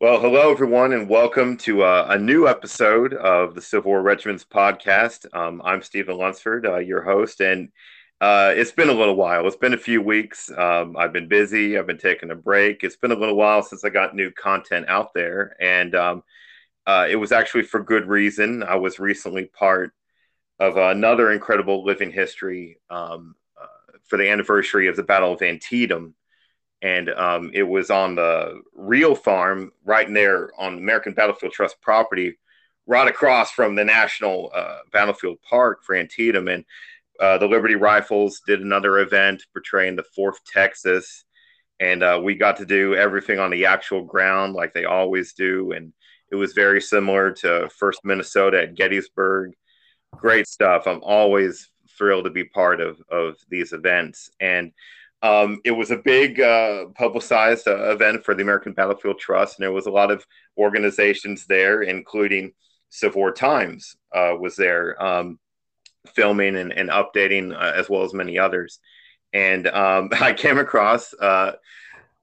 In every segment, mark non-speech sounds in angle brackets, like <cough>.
Well, hello, everyone, and welcome to uh, a new episode of the Civil War Regiments podcast. Um, I'm Stephen Lunsford, uh, your host, and uh, it's been a little while. It's been a few weeks. Um, I've been busy. I've been taking a break. It's been a little while since I got new content out there, and um, uh, it was actually for good reason. I was recently part of another incredible living history um, uh, for the anniversary of the Battle of Antietam and um, it was on the Reel farm right there on American Battlefield Trust property, right across from the National uh, Battlefield Park for Antietam. And uh, the Liberty Rifles did another event portraying the Fourth Texas, and uh, we got to do everything on the actual ground like they always do, and it was very similar to First Minnesota at Gettysburg. Great stuff. I'm always thrilled to be part of of these events and um, it was a big uh, publicized uh, event for the American Battlefield Trust, and there was a lot of organizations there, including Civil War Times uh, was there um, filming and, and updating, uh, as well as many others. And um, <laughs> I came across uh,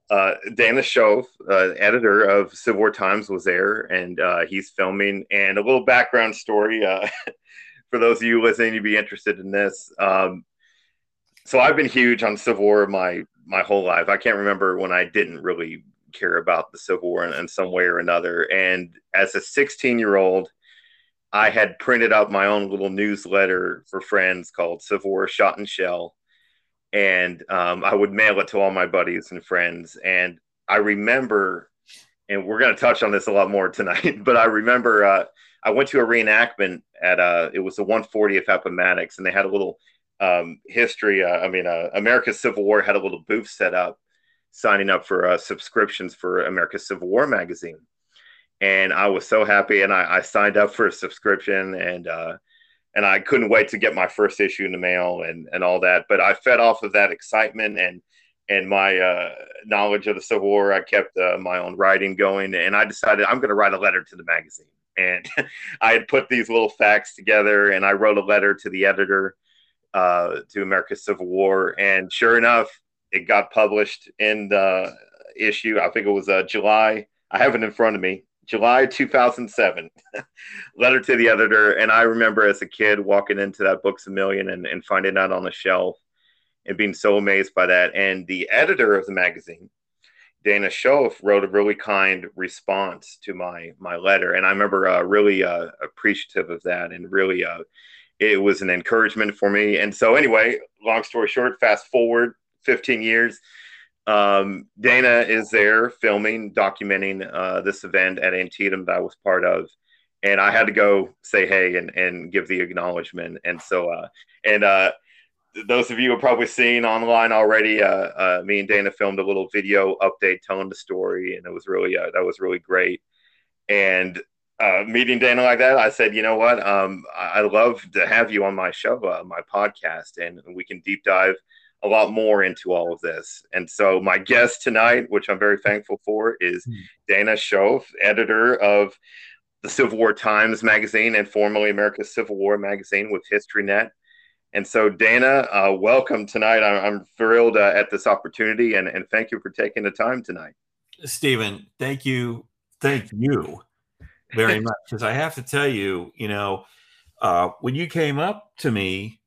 uh, Dana Shoaf, editor of Civil War Times, was there, and he's filming. And a little background story <laughs> for those of you listening, you'd be interested in this. So I've been huge on Civil War my my whole life. I can't remember when I didn't really care about the Civil War in, in some way or another. And as a 16 year old, I had printed out my own little newsletter for friends called Civil War Shot and Shell. And um, I would mail it to all my buddies and friends. And I remember, and we're going to touch on this a lot more tonight, <laughs> but I remember uh, I went to a reenactment at, uh, it was the 140th Appomattox, and they had a little um, history. Uh, I mean, uh, America's Civil War had a little booth set up, signing up for uh, subscriptions for America's Civil War magazine, and I was so happy, and I, I signed up for a subscription, and uh, and I couldn't wait to get my first issue in the mail and and all that. But I fed off of that excitement and and my uh, knowledge of the Civil War. I kept uh, my own writing going, and I decided I'm going to write a letter to the magazine. And <laughs> I had put these little facts together, and I wrote a letter to the editor uh, to America's Civil War. And sure enough, it got published in the issue. I think it was uh, July. I have it in front of me. July 2007, <laughs> letter to the editor. And I remember as a kid walking into that Books a Million and, and finding that on the shelf and being so amazed by that. And the editor of the magazine, Dana Shoaf, wrote a really kind response to my my letter. And I remember uh, really uh, appreciative of that and really uh, it was an encouragement for me. And so, anyway, long story short, fast forward 15 years. Um, Dana is there filming, documenting uh, this event at Antietam that I was part of. And I had to go say hey and, and give the acknowledgement. And so, uh, and uh, those of you have probably seen online already, uh, uh, me and Dana filmed a little video update telling the story. And it was really, uh, that was really great. And uh, meeting Dana like that, I said, you know what? Um, I love to have you on my show, uh, my podcast, and we can deep dive a lot more into all of this. And so, my guest tonight, which I'm very thankful for, is hmm. Dana Shoaf, editor of the Civil War Times magazine and formerly America's Civil War magazine with HistoryNet. And so, Dana, uh, welcome tonight. I'm, I'm thrilled uh, at this opportunity and, and thank you for taking the time tonight. Stephen, thank you. Thank you very <laughs> much because I have to tell you, you know, uh, when you came up to me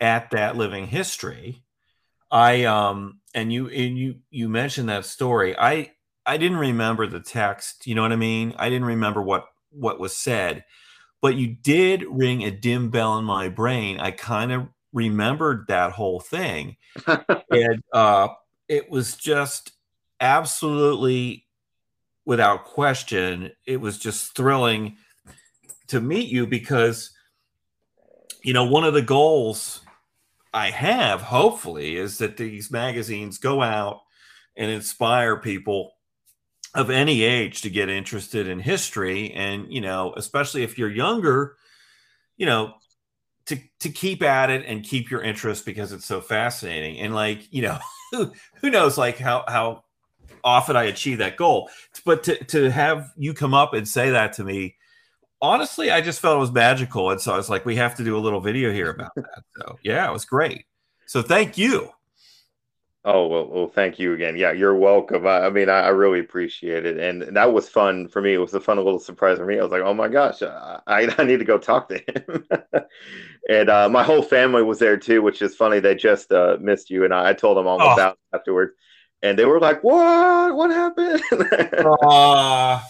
at that living history, I um and you and you you mentioned that story. I I didn't remember the text. You know what I mean? I didn't remember what what was said, but you did ring a dim bell in my brain. I kind of remembered that whole thing, <laughs> and uh, it was just absolutely without question, it was just thrilling to meet you because, you know, one of the goals I have, hopefully, is that these magazines go out and inspire people of any age to get interested in history. And, you know, especially if you're younger, you know, to, to keep at it and keep your interest because it's so fascinating. And like, you know, <laughs> who, who knows like how, how often I achieve that goal. But to, to have you come up and say that to me, honestly, I just felt it was magical. And so I was like, we have to do a little video here about that. So yeah, it was great. So thank you. Oh well, well, thank you again. Yeah, you're welcome. I, I mean, I, I, really appreciate it, and that was fun for me. It was a fun little surprise for me. I was like, oh my gosh, I, <laughs> I need to go talk to him. <laughs> and uh, my whole family was there too, which is funny. They just uh, missed you, and I, told them all oh. about afterwards, and they were like, "What? What happened?" <laughs> uh,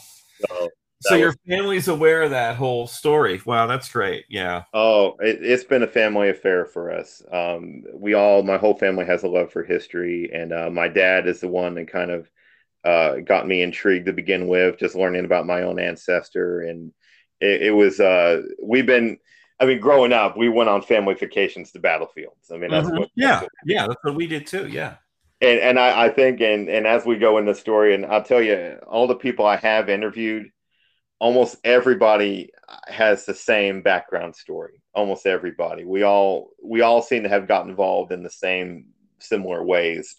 so, so your family's aware of that whole story. Wow, that's great. Yeah. Oh, it, has been a family affair for us. Um, we all, my whole family has a love for history, and uh, my dad is the one that kind of uh, got me intrigued to begin with, just learning about my own ancestor, and it, it was. Uh, we've been. I mean, growing up, we went on family vacations to battlefields. I mean, that's mm-hmm. what. Yeah, that's what yeah, that's what we did too. Yeah. And, and I, I think, and, and as we go in the story, and I'll tell you, all the people I have interviewed, almost everybody has the same background story. Almost everybody. We all we all seem to have gotten involved in the same similar ways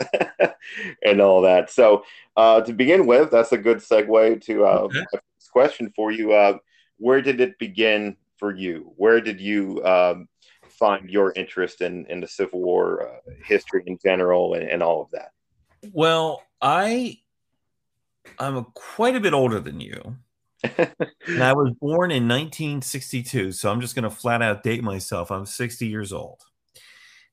<laughs> and all that. So uh, to begin with that's a good segue to uh, okay. question for you. Uh, where did it begin for you? Where did you um, find your interest in in the civil war uh, history in general and, and all of that well i i'm quite a bit older than you <laughs> and I was born in 1962, so I'm just going to flat out date myself. I'm 60 years old.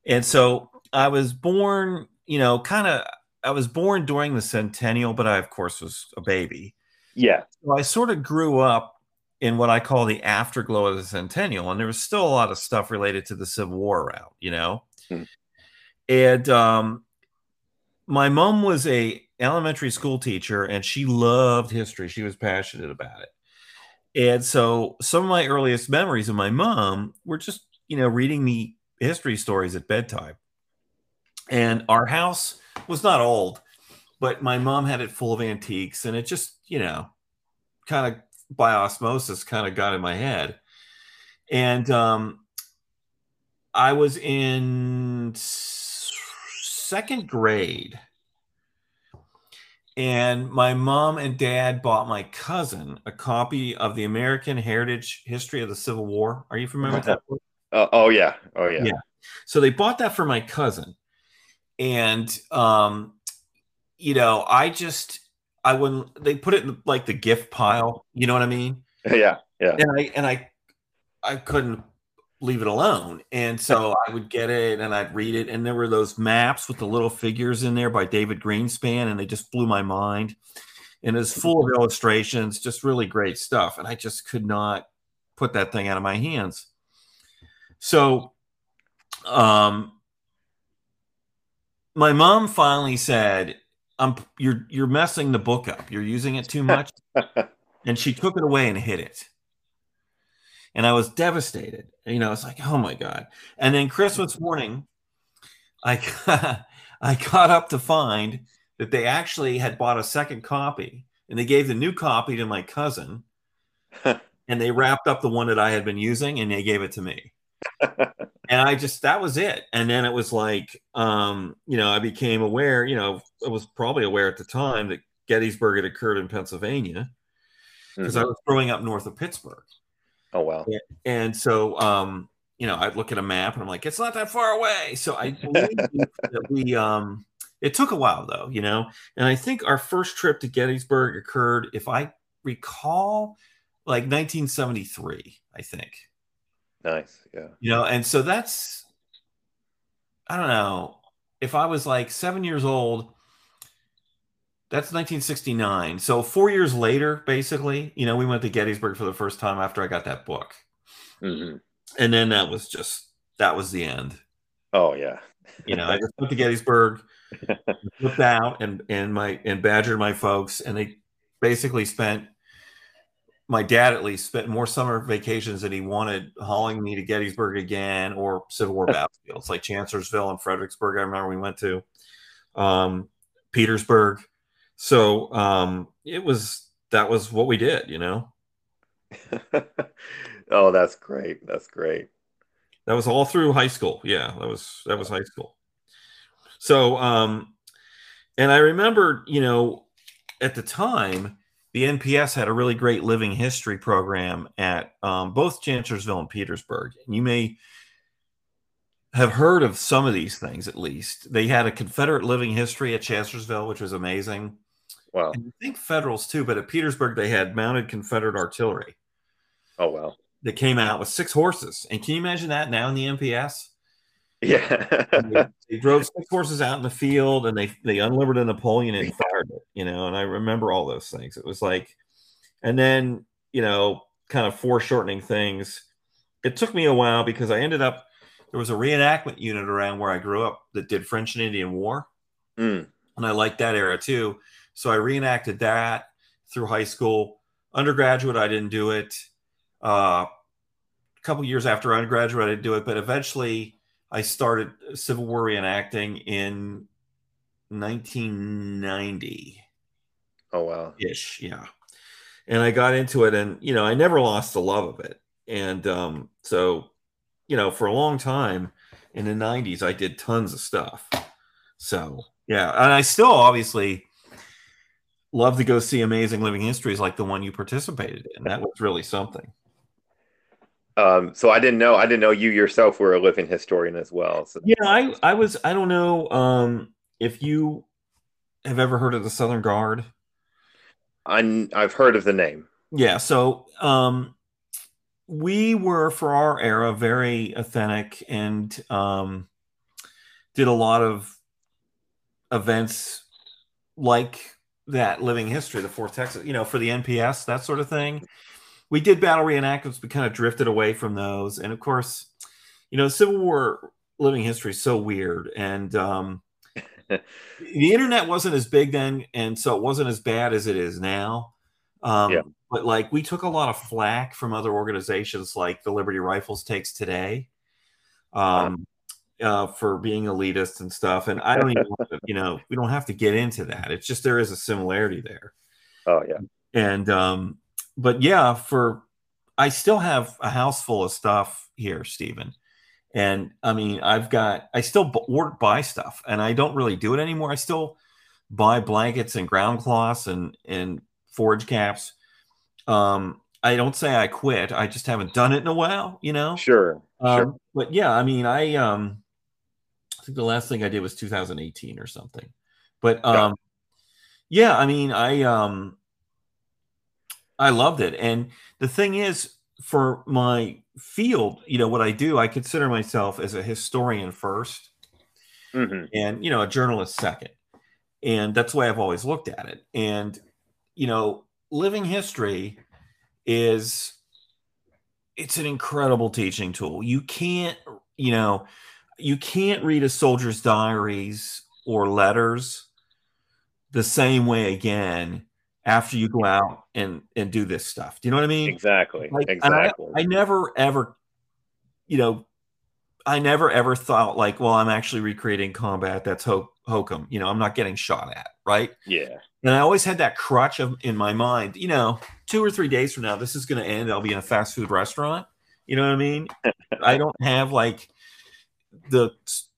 And so I was born, you know, kind of I was born during the centennial, but I of course was a baby. Yeah. So I sort of grew up in what I call the afterglow of the centennial, and there was still a lot of stuff related to the Civil War around, you know. Hmm. And um, my mom was a elementary school teacher and she loved history. She was passionate about it. And so some of my earliest memories of my mom were just, you know, reading me history stories at bedtime. And our house was not old, but my mom had it full of antiques and it just, you know, kind of by osmosis kind of got in my head. And um I was in second grade and my mom and dad bought my cousin a copy of the American Heritage History of the Civil War. Are you familiar with that? Uh, oh yeah, oh yeah. Yeah. So they bought that for my cousin, and um, you know, I just I wouldn't. They put it in like the gift pile. You know what I mean? Yeah, yeah. And I and I I couldn't leave it alone. And so I would get it and I'd read it. And there were those maps with the little figures in there by David Greenspan, and they just blew my mind. And it's full of illustrations, just really great stuff. And I just could not put that thing out of my hands. So um my mom finally said, I'm you're you're messing the book up. You're using it too much. <laughs> and she took it away and hid it and I was devastated. You know, it's like, oh my god. And then Christmas morning, I got, <laughs> I got up to find that they actually had bought a second copy, and they gave the new copy to my cousin, <laughs> and they wrapped up the one that I had been using, and they gave it to me. And I just that was it. And then it was like, um, you know, I became aware. You know, I was probably aware at the time that Gettysburg had occurred in Pennsylvania because mm-hmm. I was growing up north of Pittsburgh. Oh wow! And, and so, um, you know, I'd look at a map and I'm like, it's not that far away. So I believe <laughs> that we, um, it took a while though, you know. And I think our first trip to Gettysburg occurred, if I recall, like 1973. I think. Nice. Yeah. You know, and so that's, I don't know, if I was like seven years old that's 1969. So four years later, basically, you know, we went to Gettysburg for the first time after I got that book, mm-hmm. and then that was just that was the end. Oh yeah. <laughs> you know, I just went to Gettysburg, <laughs> flipped out, and and my and badgered my folks, and they basically spent. My dad, at least, spent more summer vacations than he wanted hauling me to Gettysburg again or Civil War battlefields like Chancellorsville and Fredericksburg. I remember we went to um, Petersburg so um, it was that was what we did, you know. <laughs> oh, that's great. That's great. That was all through high school. Yeah, that was that was high school. So um and I remember, you know, at the time, the NPS had a really great living history program at um, both Chancellorsville and Petersburg. And you may have heard of some of these things at least. They had a Confederate living history at Chancellorsville, which was amazing. Wow. And I think Federals too, but at Petersburg they had mounted Confederate artillery. Oh wow. That came out with six horses. And can you imagine that now in the NPS? Yeah. they, <laughs> they, drove six horses out in the field and they they unlimbered a Napoleon and fired it, you know, and I remember all those things. It was like and then, you know, kind of foreshortening things. It took me a while because I ended up there was a reenactment unit around where I grew up that did French and Indian War. Mm. And I liked that era too. So I reenacted that through high school. Undergraduate, I didn't do it. Uh, a couple years after undergraduate, I didn't do it. But eventually, I started Civil War reenacting in 1990. Oh, wow. Ish, yeah. And I got into it, and, you know, I never lost the love of it. And um, so, you know, for a long time in the 90s, I did tons of stuff. So, yeah. And I still obviously love to go see amazing living histories like the one you participated in. That was really something. Um, so I didn't know. I didn't know you yourself were a living historian as well. So. Yeah, I I was. I don't know um, if you have ever heard of the Southern Guard. I I've heard of the name. Yeah. So um, we were for our era very authentic and um, did a lot of events like that living history, the Fourth Texas, you know, for the NPS, that sort of thing. We did battle reenactments, we kind of drifted away from those. And of course, you know, Civil War living history is so weird. And um, <laughs> the internet wasn't as big then, and so it wasn't as bad as it is now. Um, yeah. But like, we took a lot of flack from other organizations like the Liberty Rifles takes today. Um, uh, for being elitist and stuff. And I don't even, <laughs> to, you know, we don't have to get into that. It's just there is a similarity there. Oh yeah. And um, but yeah, for I still have a house full of stuff here, Stephen. And I mean, I've got I still work buy stuff, and I don't really do it anymore. I still buy blankets and ground cloths and and forage caps. Um, I don't say I quit. I just haven't done it in a while, you know. Sure. Um, sure. But yeah, I mean, I um, I think the last thing I did was 2018 or something. But um, yeah. yeah, I mean, I um, I loved it, and the thing is, for my field, you know, what I do, I consider myself as a historian 1st mm-hmm. and you know, a journalist second, and that's the way I've always looked at it. And you know, living history is it's an incredible teaching tool. You can't, you know, you can't read a soldier's diaries or letters the same way again after you go out and and do this stuff. Do you know what I mean? Exactly. Like, exactly. I, I, never ever, you know, I never ever thought like, well, I'm actually recreating combat. That's ho- hokum. You know, I'm not getting shot at, right? Yeah. And I always had that crutch of, in my mind. You know, two or three days from now, this is going to end. I'll be in a fast food restaurant. You know what I mean? <laughs> I don't have like the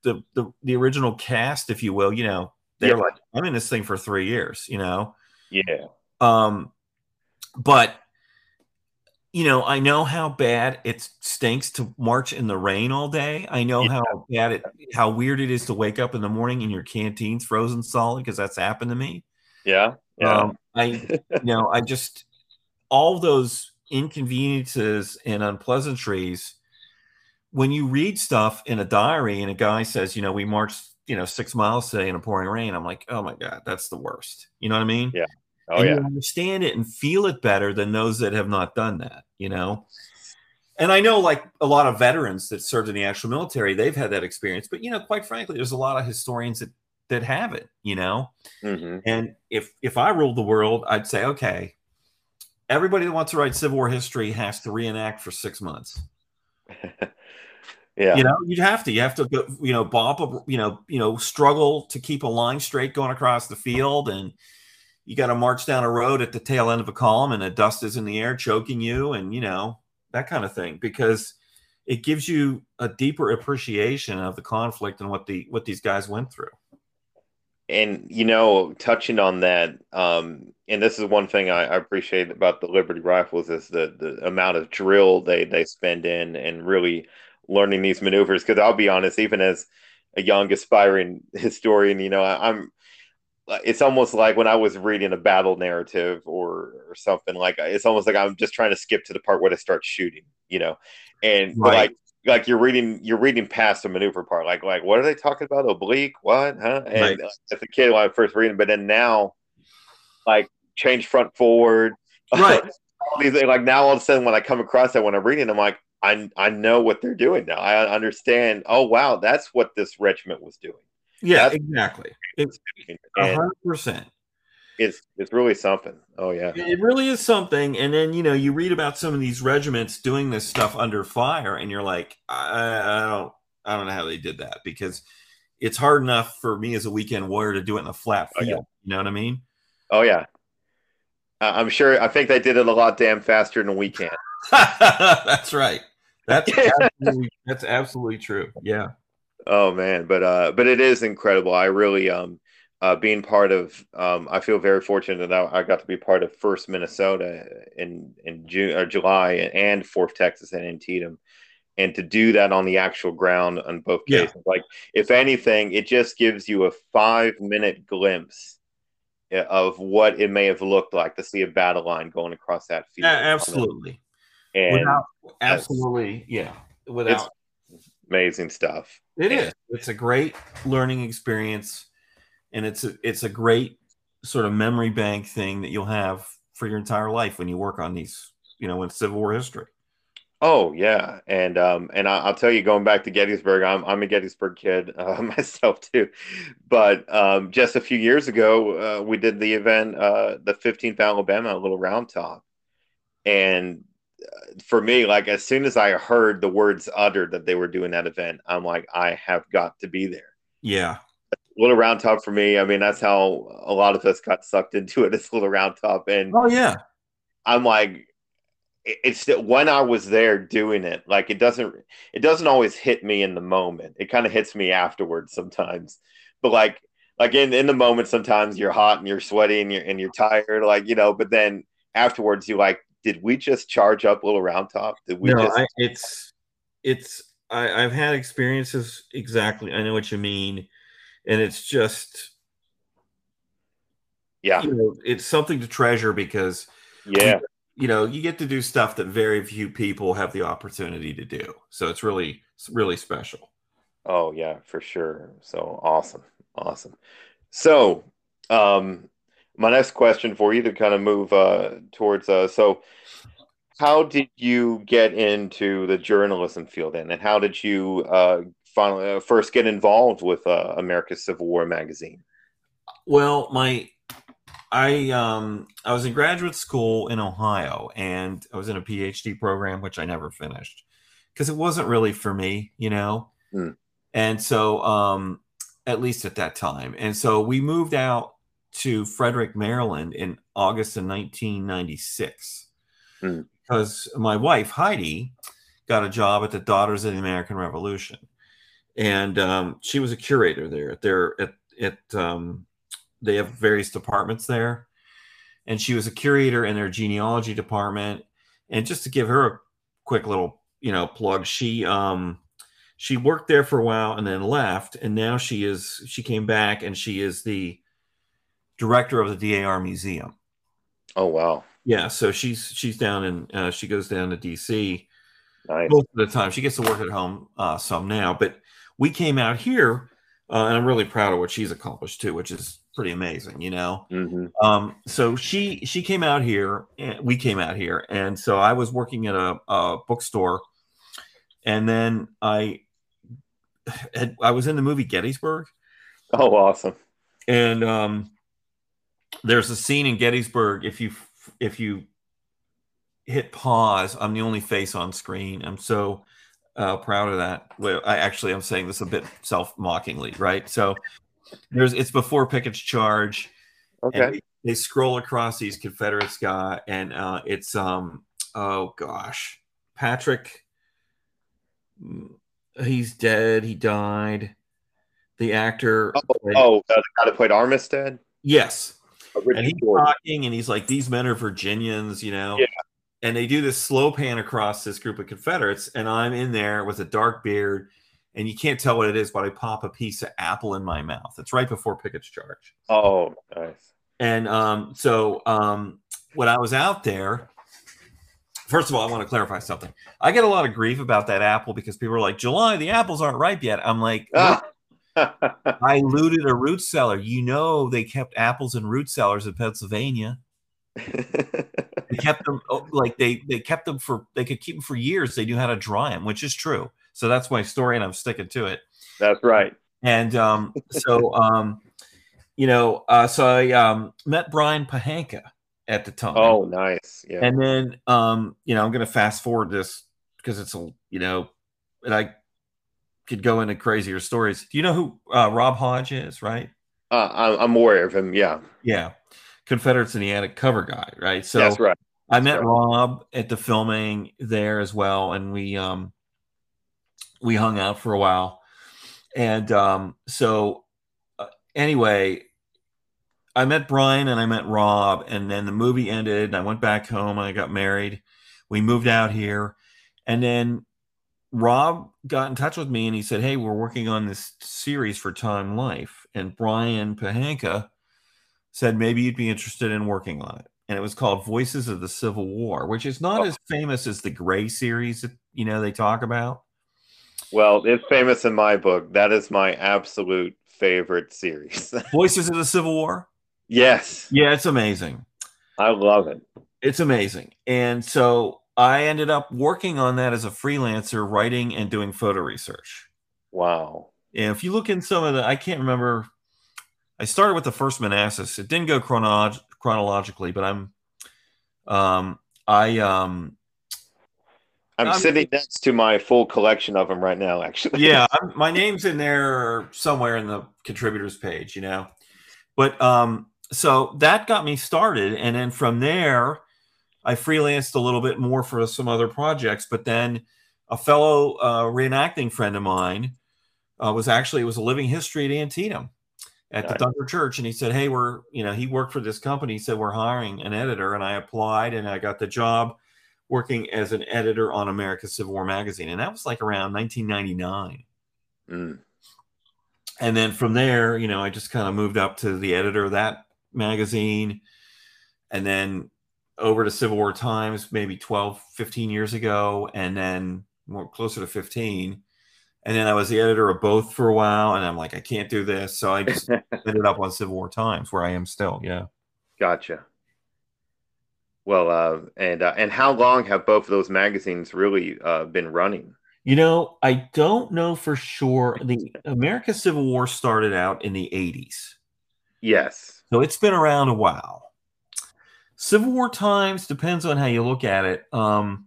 the the, the original cast, if you will, you know, they're yeah. like, I'm in this thing for three years, you know. Yeah. Um, but you know, I know how bad it stinks to march in the rain all day. I know yeah. how bad it, how weird it is to wake up in the morning and your canteen's frozen solid because that's happened to me. Yeah. Yeah. Um, I, <laughs> you know, I just all those inconveniences and unpleasantries when you read stuff in a diary and a guy says, you know, we marched, you know, six miles today in a pouring rain, I'm like, oh my God, that's the worst. You know what I mean? Yeah. Oh, and yeah. you understand it and feel it better than those that have not done that, you know? And I know like a lot of veterans that served in the actual military, they've had that experience. But you know, quite frankly, there's a lot of historians that that have it, you know. Mm-hmm. And if if I ruled the world, I'd say, okay, everybody that wants to write Civil War history has to reenact for six months. <laughs> Yeah. You know, you'd have to. You have to, go, you know, bump, a, you know, you know, struggle to keep a line straight going across the field, and you got to march down a road at the tail end of a column, and the dust is in the air, choking you, and you know that kind of thing, because it gives you a deeper appreciation of the conflict and what the what these guys went through. And you know, touching on that, um, and this is one thing I, I appreciate about the Liberty Rifles is the the amount of drill they they spend in and really learning these maneuvers. Because I'll be honest, even as a young aspiring <laughs> historian, you know, I, I'm Uh, it's almost like when I was reading a battle narrative or, or something like uh, it's almost like I'm just trying to skip to the part where they start shooting, you know, and right. like like you're reading you're reading past the maneuver part, like like what are they talking about? Oblique, what? Huh? And right. as a kid when I first reading, but then now, like change front forward, <laughs> right? like now all of a sudden when I come across that when I'm reading, I'm like I I know what they're doing now. I understand. Oh wow, that's what this regiment was doing. Yeah, That's exactly. It's hundred percent. It's it's really something. Oh yeah, it really is something. And then you know you read about some of these regiments doing this stuff under fire, and you're like, I, I don't, I don't know how they did that because it's hard enough for me as a weekend warrior to do it in a flat field. Oh, yeah. You know what I mean? Oh yeah. Uh, I'm sure. I think they did it a lot damn faster than we can. <laughs> that's right. That's <laughs> absolutely, that's absolutely true. Yeah. Oh man, but uh, but it is incredible. I really um, uh, being part of um, I feel very fortunate that I, got to be part of First Minnesota in in June or July and Fourth Texas and Antietam, and to do that on the actual ground on both cases. Yeah. Like if anything, it just gives you a five minute glimpse uh, of what it may have looked like to see a battle line going across that field. Yeah, absolutely. And without, absolutely, yeah. Without amazing stuff. It is. It's a great learning experience, and it's a it's a great sort of memory bank thing that you'll have for your entire life when you work on these, you know, in Civil War history. Oh yeah, and um, and I, will tell you, going back to Gettysburg, I'm I'm a Gettysburg kid <laughs> uh, myself too, but um, just a few years ago, uh, we did the event, uh, the 15th Alabama, a little round top, and for me, like as soon as I heard the words uttered that they were doing that event, I'm like, I have got to be there. Yeah. Little round top for me. I mean, that's how a lot of us got sucked into it. It's little round top, and oh yeah, I'm like, it's that when I was there doing it, like it doesn't, it doesn't always hit me in the moment. It kind of hits me afterwards sometimes. But like, like in in the moment, sometimes you're hot and you're sweaty and you're and you're tired, like you know. But then afterwards, you like did we just charge up little round top? Did we? No, just- I, it's it's I, I've had experiences exactly. I know what you mean, and it's just yeah, you know, it's something to treasure because yeah, you know, you get to do stuff that very few people have the opportunity to do. So it's really it's really special. Oh yeah, for sure. So awesome, awesome. So um my next question for you to kind of move uh, towards uh, so how did you get into the journalism field then? And how did you uh, finally uh, first get involved with uh, america's civil war magazine? Well my i um i was in graduate school in ohio and i was in a phd program which i never finished because it wasn't really for me you know? Mm. and so um at least at that time. And so we moved out to Frederick, Maryland in August of 1996 mm. because my wife, Heidi, got a job at the Daughters of the American Revolution. And um, she was a curator there. There at, at um, they have various departments there. And she was a curator in their genealogy department. And just to give her a quick little, you know, plug, she um, she worked there for a while and then left. And now she is she came back and she is the director of the DAR museum. Oh wow! Yeah, so she's she's down in uh, she goes down to DC nice. most of the time. She gets to work at home uh, some now, but we came out here, uh, and I'm really proud of what she's accomplished too, which is pretty amazing, you know. Mm-hmm. Um, so she she came out here, and we came out here, and so I was working at a, a bookstore, and then I had I was in the movie Gettysburg. Oh, awesome! And um, there's a scene in Gettysburg. If you if you hit pause, I'm the only face on screen. I'm so uh, proud of that. Well, I actually I'm saying this a bit self mockingly, right? So there's it's before Pickett's charge. Okay. They, scroll across these Confederate sky, and uh, it's um oh gosh, Patrick. Mm, he's dead. He died. The actor. Oh, played, oh uh, the guy that played Armistead. Yes and he's talking and he's like, these men are Virginians, you know? Yeah. and they do this slow pan across this group of Confederates, and I'm in there with a dark beard, and you can't tell what it is, but I pop a piece of apple in my mouth. It's right before Pickett's charge. Oh, nice. And um, so um, when I was out there, first of all, I want to clarify something. I get a lot of grief about that apple because people are like, July, the apples aren't ripe yet. I'm like, Ah. <laughs> I looted a root cellar. You know, they kept apples in root cellars in Pennsylvania. <laughs> They kept them oh, like they they kept them for they could keep them for years. They knew how to dry them, which is true. So that's my story, and I'm sticking to it. That's right. And um, so um, you know, uh, so I um, met Brian Pohanka at the time. Oh, nice. Yeah. and then um, you know, I'm going to fast forward this because it's a you know, and I could go into crazier stories. Do you know who uh, Rob Hodge is? Right? Uh, I'm I'm aware of him. Yeah. Yeah, Confederates in the Attic cover guy. Right? So That's right. I met right. Rob at the filming there as well, and we um we hung out for a while, and um so uh, anyway, I met Brian and I met Rob, and then the movie ended, and I went back home. And I got married. We moved out here, and then Rob got in touch with me and he said, "Hey, we're working on this series for Time Life," and Brian Pohanka said maybe you'd be interested in working on it and it was called Voices of the Civil War, which is not Oh. as famous as the Gray series that you know they talk about. Well, it's famous in my book. That is my absolute favorite series. <laughs> Voices of the Civil War. yes. Yeah, it's amazing. I love it. It's amazing. And so I ended up working on that as a freelancer, writing and doing photo research. Wow. And if you look in some of the, I can't remember. I started with the first Manassas. It didn't go chronolog- chronologically, but I'm, um, I um, I'm I'm- sitting next to my full collection of them right now, actually. yeah, <laughs> I'm, my name's in there somewhere in the contributors page, you know. But um, so that got me started, and then from there, I freelanced a little bit more for some other projects. But then, a fellow uh, reenacting friend of mine uh, was actually it was a living history at Antietam at the. Dunker Church, and he said, "Hey, we're you know he worked for this company. He said we're hiring an editor, and I applied, and I got the job." Working as an editor on America's Civil War magazine, and that was like around 1999 Mm. and then from there you know i just kind of moved up to the editor of that magazine and then over to civil war times maybe 12 15 years ago and then more closer to 15 and then i was the editor of both for a while and i'm like i can't do this so i just <laughs> ended up on civil war times where i am still yeah Gotcha. Well, uh, and uh, and how long have both of those magazines really uh, been running? you know i don't know for sure the america civil war started out in the 80s Yes. So it's been around a while. Civil War times depends on how you look at it. Um,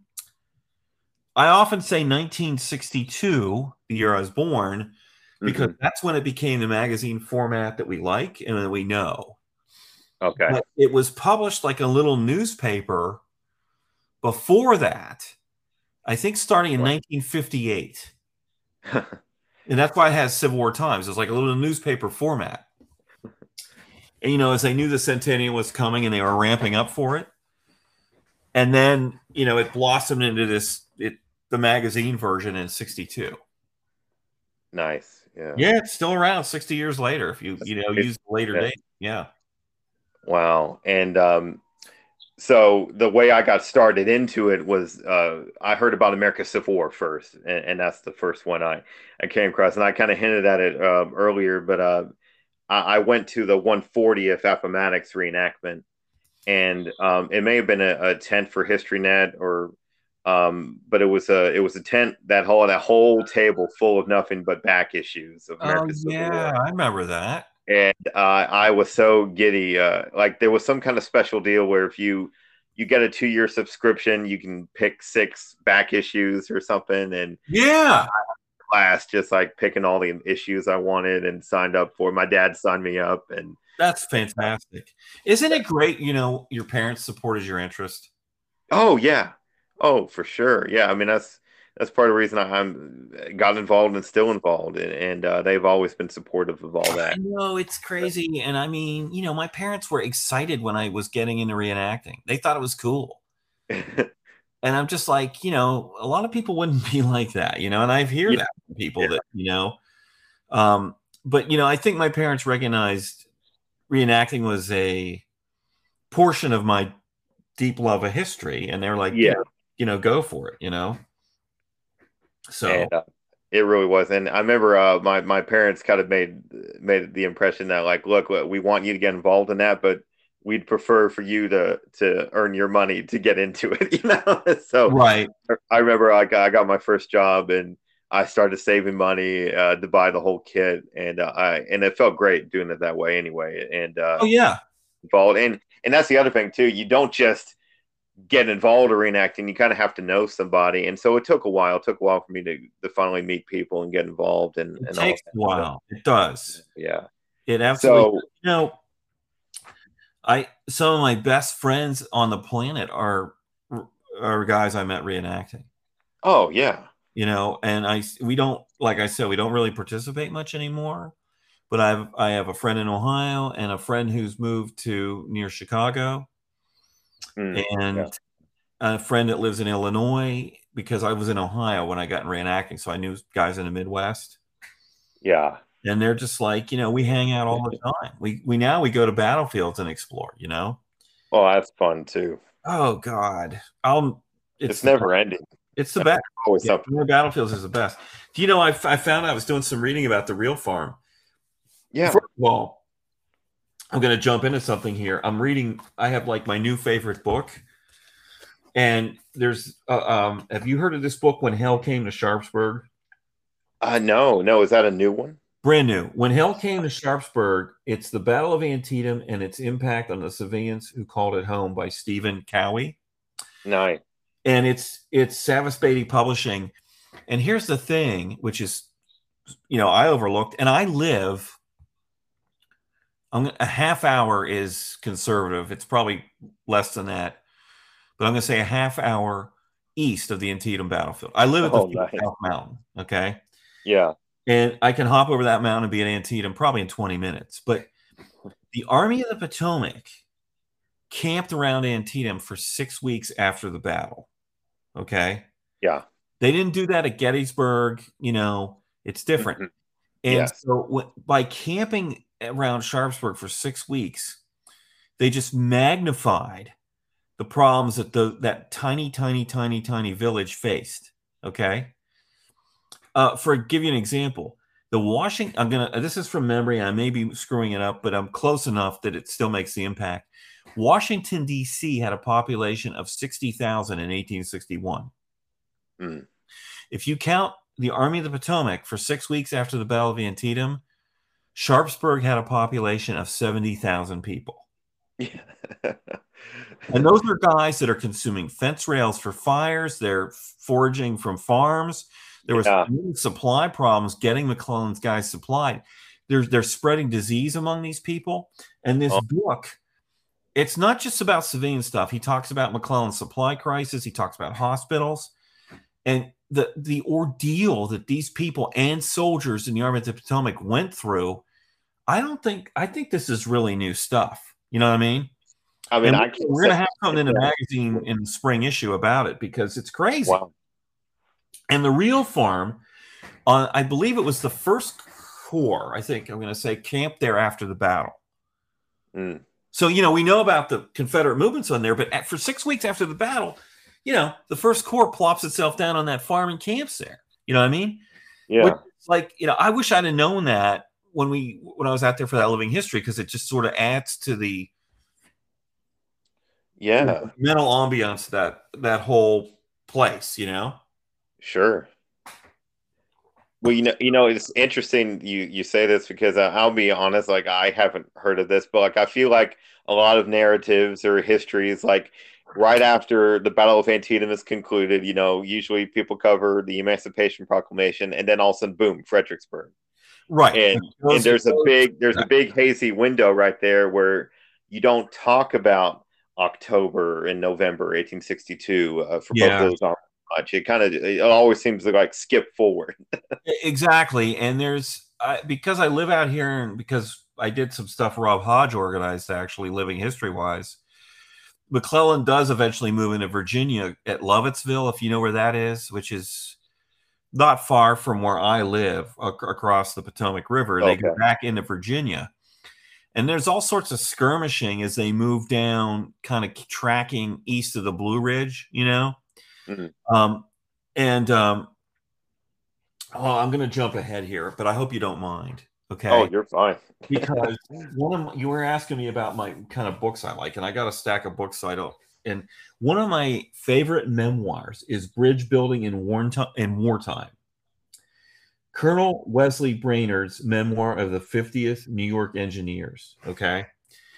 I often say 1962, the year I was born, because Mhm. that's when it became the magazine format that we like and that we know. Okay. But it was published like a little newspaper before that. I think starting in Wow. 1958. <laughs> And that's why it has Civil War Times. It's like a little newspaper format. You know, as they knew the centennial was coming and they were ramping up for it. And then, you know, it blossomed into this it the magazine version in 62. nice. Yeah. Yeah, it's still around 60 years later if you, you know, use later yeah. date. Yeah. Wow. And um, so the way I got started into it was uh, I heard about America's Civil War first, and, and that's the first one I, I came across. And I kind of hinted at it uh, earlier, but uh, I, I went to the 140th Appomattox reenactment, and um, it may have been a, a tent for HistoryNet or. Um, but it was a it was a tent that whole that whole table full of nothing but back issues of Oh, America's Civil War yeah. I remember that. and uh, I was so giddy. Uh, like there was some kind of special deal where if you you get a two year subscription, you can pick six back issues or something, and Yeah. Class just like picking all the issues I wanted and signed up for. My dad signed me up, and That's fantastic. Isn't it great? You know, your parents supported your interest. oh yeah, oh for sure, yeah. I mean that's that's part of the reason I, I'm got involved and still involved, and, and uh, they've always been supportive of all that. No, it's crazy. And I mean, you know, my parents were excited when I was getting into reenacting. They thought it was cool. <laughs> and I'm just like, you know, a lot of people wouldn't <laughs> be like that, you know, and I hear yeah. that people yeah. that, you know, um, but you know, I think my parents recognized reenacting was a portion of my deep love of history, and they're like, yeah, you know, go for it, you know. So and, uh, it really was, and I remember uh, my my parents kind of made made the impression that like, look, we want you to get involved in that, but we'd prefer for you to to earn your money to get into it <laughs> you know so right i remember i got, I got my first job and i started saving money uh, to buy the whole kit and uh, i and it felt great doing it that way anyway and uh, oh yeah. involved and and that's the other thing too you don't just get involved in reenacting you kind of have to know somebody and so it took a while it took a while for me to, to finally meet people and get involved and, it and takes a while. It does. Yeah. It absolutely so, you know I some of my best friends on the planet are are guys I met reenacting. Oh yeah. You know, and I we don't like I said we don't really participate much anymore. But I've I have a friend in Ohio and a friend who's moved to near Chicago, mm, and yeah. a friend that lives in Illinois because I was in Ohio when I got in reenacting, so I knew guys in the Midwest. Yeah, and they're just like you know we hang out all the <laughs> time we we now we go to battlefields and explore you know oh that's fun too oh god um it's, it's never ending it's the best. always yeah, battlefields is the best. Do you know I, I found i was doing some reading about the Reel farm. Yeah. First of all i'm going to jump into something here. I'm reading i have like my new favorite book. And there's uh, um have you heard of this book when hell came to sharpsburg? Uh no no. Is that a new one? Brand new. When hell came to Sharpsburg, it's the Battle of Antietam and its impact on the civilians who called it home by Steven Cowie. Nice. And it's it's Savas Beatie Publishing. And here's the thing, which is, you know, I overlooked, and I live. I'm, a half hour is conservative. It's probably less than that, but I'm going to say a half hour east of the Antietam battlefield. I live at the oh, nice. Mountain. Okay. Yeah and I can hop over that mountain and be at Antietam probably in 20 minutes. But the Army of the Potomac camped around Antietam for six weeks after the battle. Okay. Yeah. They didn't do that at Gettysburg. You know, it's different. Mm-hmm. And yes. so by camping around Sharpsburg for six weeks, they just magnified the problems that the that tiny, tiny, tiny, tiny village faced. Okay. Uh, for give you an example, the Washington. I'm gonna. This is from memory. I may be screwing it up, but I'm close enough that it still makes the impact. Washington D.C. had a population of sixty thousand in 1861. Mm. If you count the Army of the Potomac for six weeks after the Battle of Antietam, Sharpsburg had a population of seventy thousand people. Yeah. <laughs> and those are guys that are consuming fence rails for fires. They're foraging from farms. There was yeah. supply problems getting McClellan's guys supplied. They're, they're spreading disease among these people. And this oh. book, it's not just about civilian stuff. He talks about McClellan's supply crisis. He talks about hospitals and the the ordeal that these people and soldiers in the Army of the Potomac went through. I don't think I think this is really new stuff. You know what I mean? I mean, I we're going to have something in the magazine in the spring issue about it because it's crazy. Wow. And the Reel farm, uh, I believe it was the first corps, I think I'm going to say, camped there after the battle. Mm. So, you know, we know about the Confederate movements on there, but at, for six weeks after the battle, you know, the first corps plops itself down on that farm and camps there. You know what I mean? Yeah. Which, like, you know, I wish I'd have known that when we when I was out there for that living history because it just sort of adds to the yeah mental ambiance that that whole place, you know. Sure. Well, you know, you know, it's interesting you you say this because uh, I'll be honest, like I haven't heard of this, but like I feel like a lot of narratives or histories, like right after the Battle of Antietam is concluded, you know, usually people cover the Emancipation Proclamation, and then all of a sudden, boom, Fredericksburg. Right, and and there's a big there's a big hazy window right there where you don't talk about October and November 1862 uh, for yeah. both those much. It kind of it always seems to like skip forward. <laughs> exactly, and there's I, because I live out here and because I did some stuff Rob Hodge organized actually living history wise. McClellan does eventually move into Virginia at Lovettsville, if you know where that is, which is not far from where I live ac- across the Potomac River. They go back into Virginia. And there's all sorts of skirmishing as they move down, kind of tracking east of the Blue Ridge, you know? Mhm. Um, and um, oh, I'm going to jump ahead here, but I hope you don't mind. Okay Oh, you're fine. <laughs> because one of my, you were asking me about my kind of books I like, and I got a stack of books I don't. And one of my favorite memoirs is Bridge Building in Wartime. In wartime, Colonel Wesley Brainerd's memoir of the 50th New York Engineers. Okay,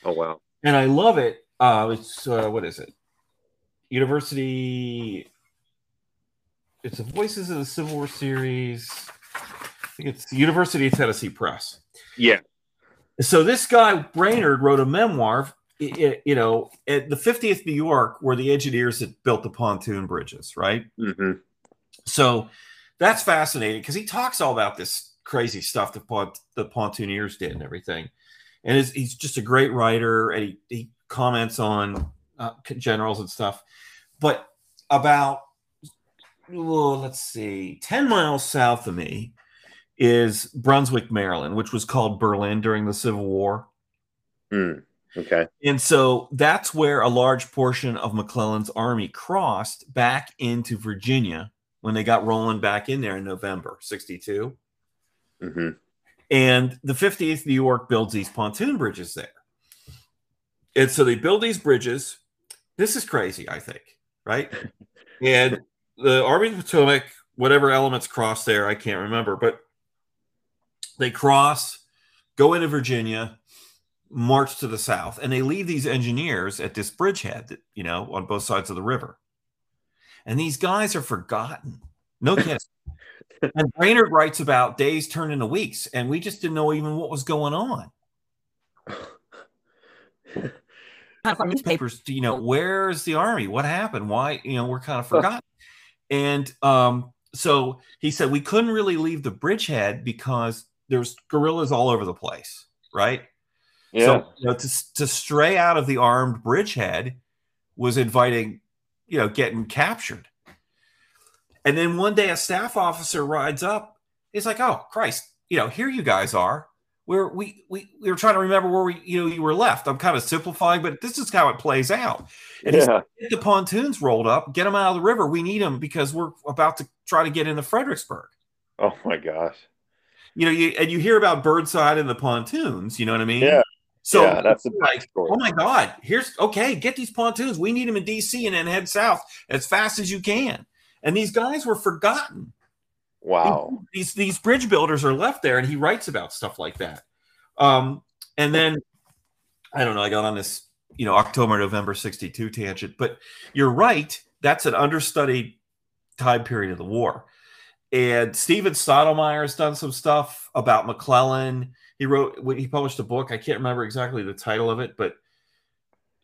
Oh wow. and I love it. Uh, it's uh, what is it? University. It's the Voices of the Civil War series. I think it's University of Tennessee Press. Yeah. so this guy Brainerd wrote a memoir you know at the 50th new york were the engineers that built the pontoon bridges right? Hmm so that's fascinating because he talks all about this crazy stuff that pont- the pontooniers did and everything. And he's, he's just a great writer and he, he comments on uh, generals and stuff. But about well, let's see 10 miles south of me is brunswick maryland which was called berlin during the civil war Mm. Okay. and so that's where a large portion of McClellan's army crossed back into Virginia when they got rolling back in there in November 62. hmm And the 50th New York builds these pontoon bridges there. And so they build these bridges. This is crazy, I think, right? <laughs> and the Army of the Potomac, whatever elements cross there, I can't remember, but they cross, go into Virginia, march to the south, and they leave these engineers at this bridgehead, that, you know, on both sides of the river. And these guys are forgotten. No <laughs> kidding. and Brainerd writes about days turned into weeks, and we just didn't know even what was going on. <laughs> Newspapers, you know, where's the army? What happened? Why, you know, we're kind of forgotten. And um, so he said we couldn't really leave the bridgehead because there's guerrillas all over the place, right? Yeah. So you know, to to stray out of the armed bridgehead was inviting, you know, getting captured. And then one day a staff officer rides up. He's like, "Oh Christ, you know, here you guys are. We're we we we were trying to remember where we you know you were left. I'm kind of simplifying, but this is how it plays out. And yeah. get the pontoons rolled up, get them out of the river. We need them because we're about to try to get into Fredericksburg. Oh my gosh. You know, you and you hear about Burnside and the pontoons. You know what I mean? Yeah. So yeah, that's like, story. oh my God, here's okay, get these pontoons. We need them in DC and then head south as fast as you can. And these guys were forgotten. Wow. These these bridge builders are left there, and he writes about stuff like that. Um, and then I don't know, I got on this, you know, October, November 62 tangent, but you're right, that's an understudied time period of the war. And Steven Stotelmyer has done some stuff about McClellan. He wrote he published a book. I can't remember exactly the title of it, but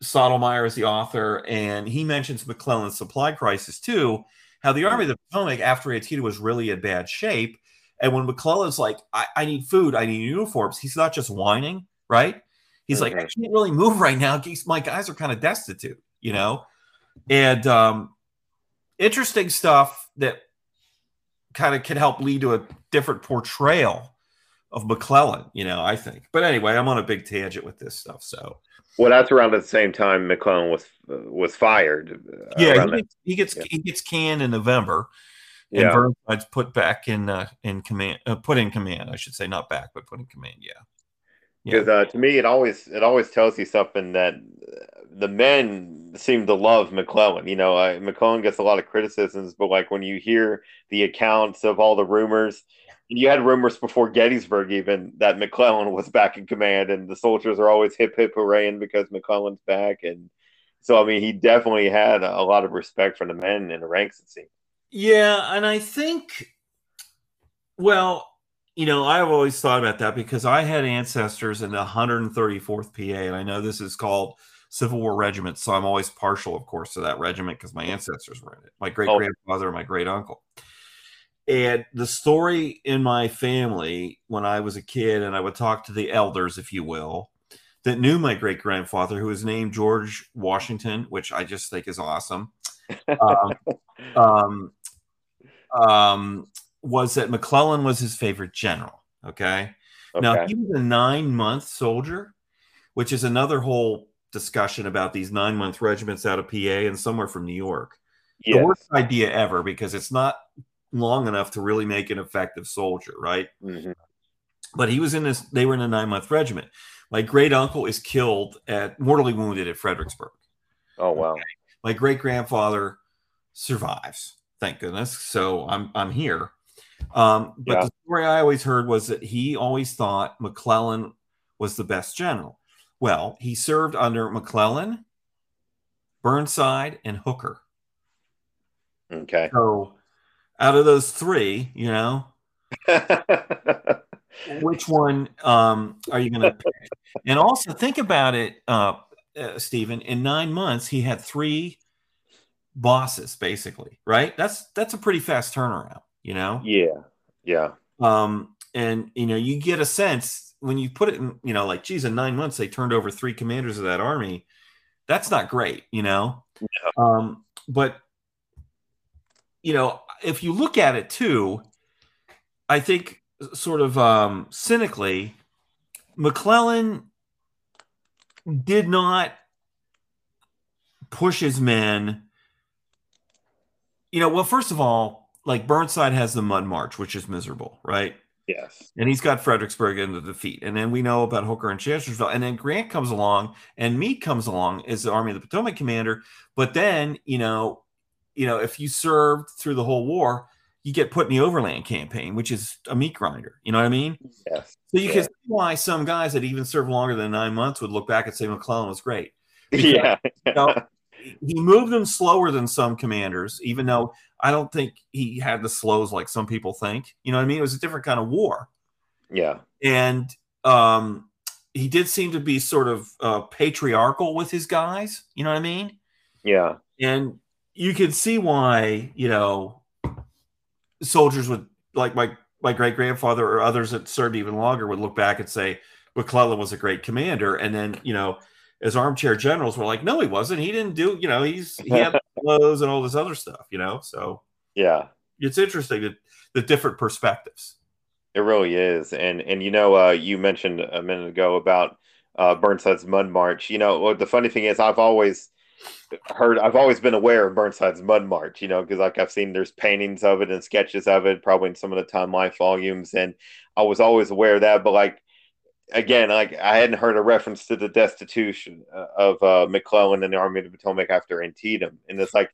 Stottlemyre is the author, and he mentions McClellan's supply crisis too. How the Army of the Potomac after Antietam was really in bad shape, and when McClellan's like, I, "I need food, I need uniforms," he's not just whining, right? He's like, "I can't really move right now. My guys are kind of destitute, you know." And um, interesting stuff that kind of can help lead to a different portrayal of McClellan, you know, I think. But anyway, I'm on a big tangent with this stuff. So Well, that's around at the same time McClellan was uh, was fired. uh, yeah, he gets, he gets Yeah. he gets canned in November, and yeah. Burnside's put back in uh, in command, uh, put in command, I should say, not back, but put in command. Yeah, yeah, Because uh, to me, it always it always tells you something that uh, the men seem to love McClellan. You know, uh, McClellan gets a lot of criticisms, but like when you hear the accounts of all the rumors, and you had rumors before Gettysburg even that McClellan was back in command, and the soldiers are always hip hip hooraying because McClellan's back, and so I mean, he definitely had a lot of respect for the men in the ranks. It seems. yeah. And I think, well, you know, I've always thought about that because I had ancestors in the 134th PA, and I know this is called Civil War Regiment, so I'm always partial, of course, to that regiment because my ancestors were in it, my great oh. grandfather and my great uncle. And the story in my family when I was a kid, and I would talk to the elders, if you will, that knew my great grandfather, who was named George Washington, which I just think is awesome. Um, <laughs> um, um, was that McClellan was his favorite general. Okay? okay. Now he was a nine month soldier, which is another whole discussion about these nine month regiments out of PA and somewhere from New York. Yes. The worst idea ever because it's not long enough to really make an effective soldier, right? Mm-hmm. But he was in this, they were in a nine month regiment. My great uncle is killed at mortally wounded at Fredericksburg. Oh, wow. Okay. My great grandfather survives, thank goodness. So I'm, I'm here. Um, but yeah. the story I always heard was that he always thought McClellan was the best general. Well, he served under McClellan, Burnside, and Hooker. Okay. So out of those three, you know, <laughs> which one um, are you going to pick? And also think about it, uh, uh, Stephen. In nine months, he had three bosses, basically. Right? That's that's a pretty fast turnaround. You know? Yeah. Yeah. Um, and you know, you get a sense when you put it in, you know, like, geez, in nine months they turned over three commanders of that army. That's not great, you know. Yeah. Um, but you know, if you look at it too, I think sort of um, cynically, McClellan did not push his men. You know, well, first of all, like Burnside has the Mud March, which is miserable, right? Yes. And he's got Fredericksburg in the defeat. And then we know about Hooker and Chancellorsville. And then Grant comes along and Meade comes along as the Army of the Potomac commander. But then, you know, you know, if you served through the whole war, you get put in the overland campaign, which is a meat grinder. You know what I mean? Yes. So you yeah. can see why some guys that even served longer than nine months would look back and say McClellan was great. <laughs> Because, yeah. you know, he moved them slower than some commanders, even though I don't think he had the slows like some people think. You know what I mean? It was a different kind of war. Yeah. And um, he did seem to be sort of uh, patriarchal with his guys. You know what I mean? Yeah. And you can see why you know soldiers would like my my great grandfather or others that served even longer would look back and say McClellan was a great commander, and then you know as armchair generals were like, no, he wasn't. He didn't do you know he's he had <laughs> clothes and all this other stuff, you know. So yeah, it's interesting that the different perspectives. It really is, and and you know, uh, you mentioned a minute ago about uh, Burnside's Mud March. You know, the funny thing is, I've always heard I've always been aware of Burnside's Mud March, you know, because like I've seen there's paintings of it and sketches of it, probably in some of the Time Life volumes, and I was always aware of that. But like again, like I hadn't heard a reference to the destitution uh, of uh, McClellan and the Army of the Potomac after Antietam, and it's like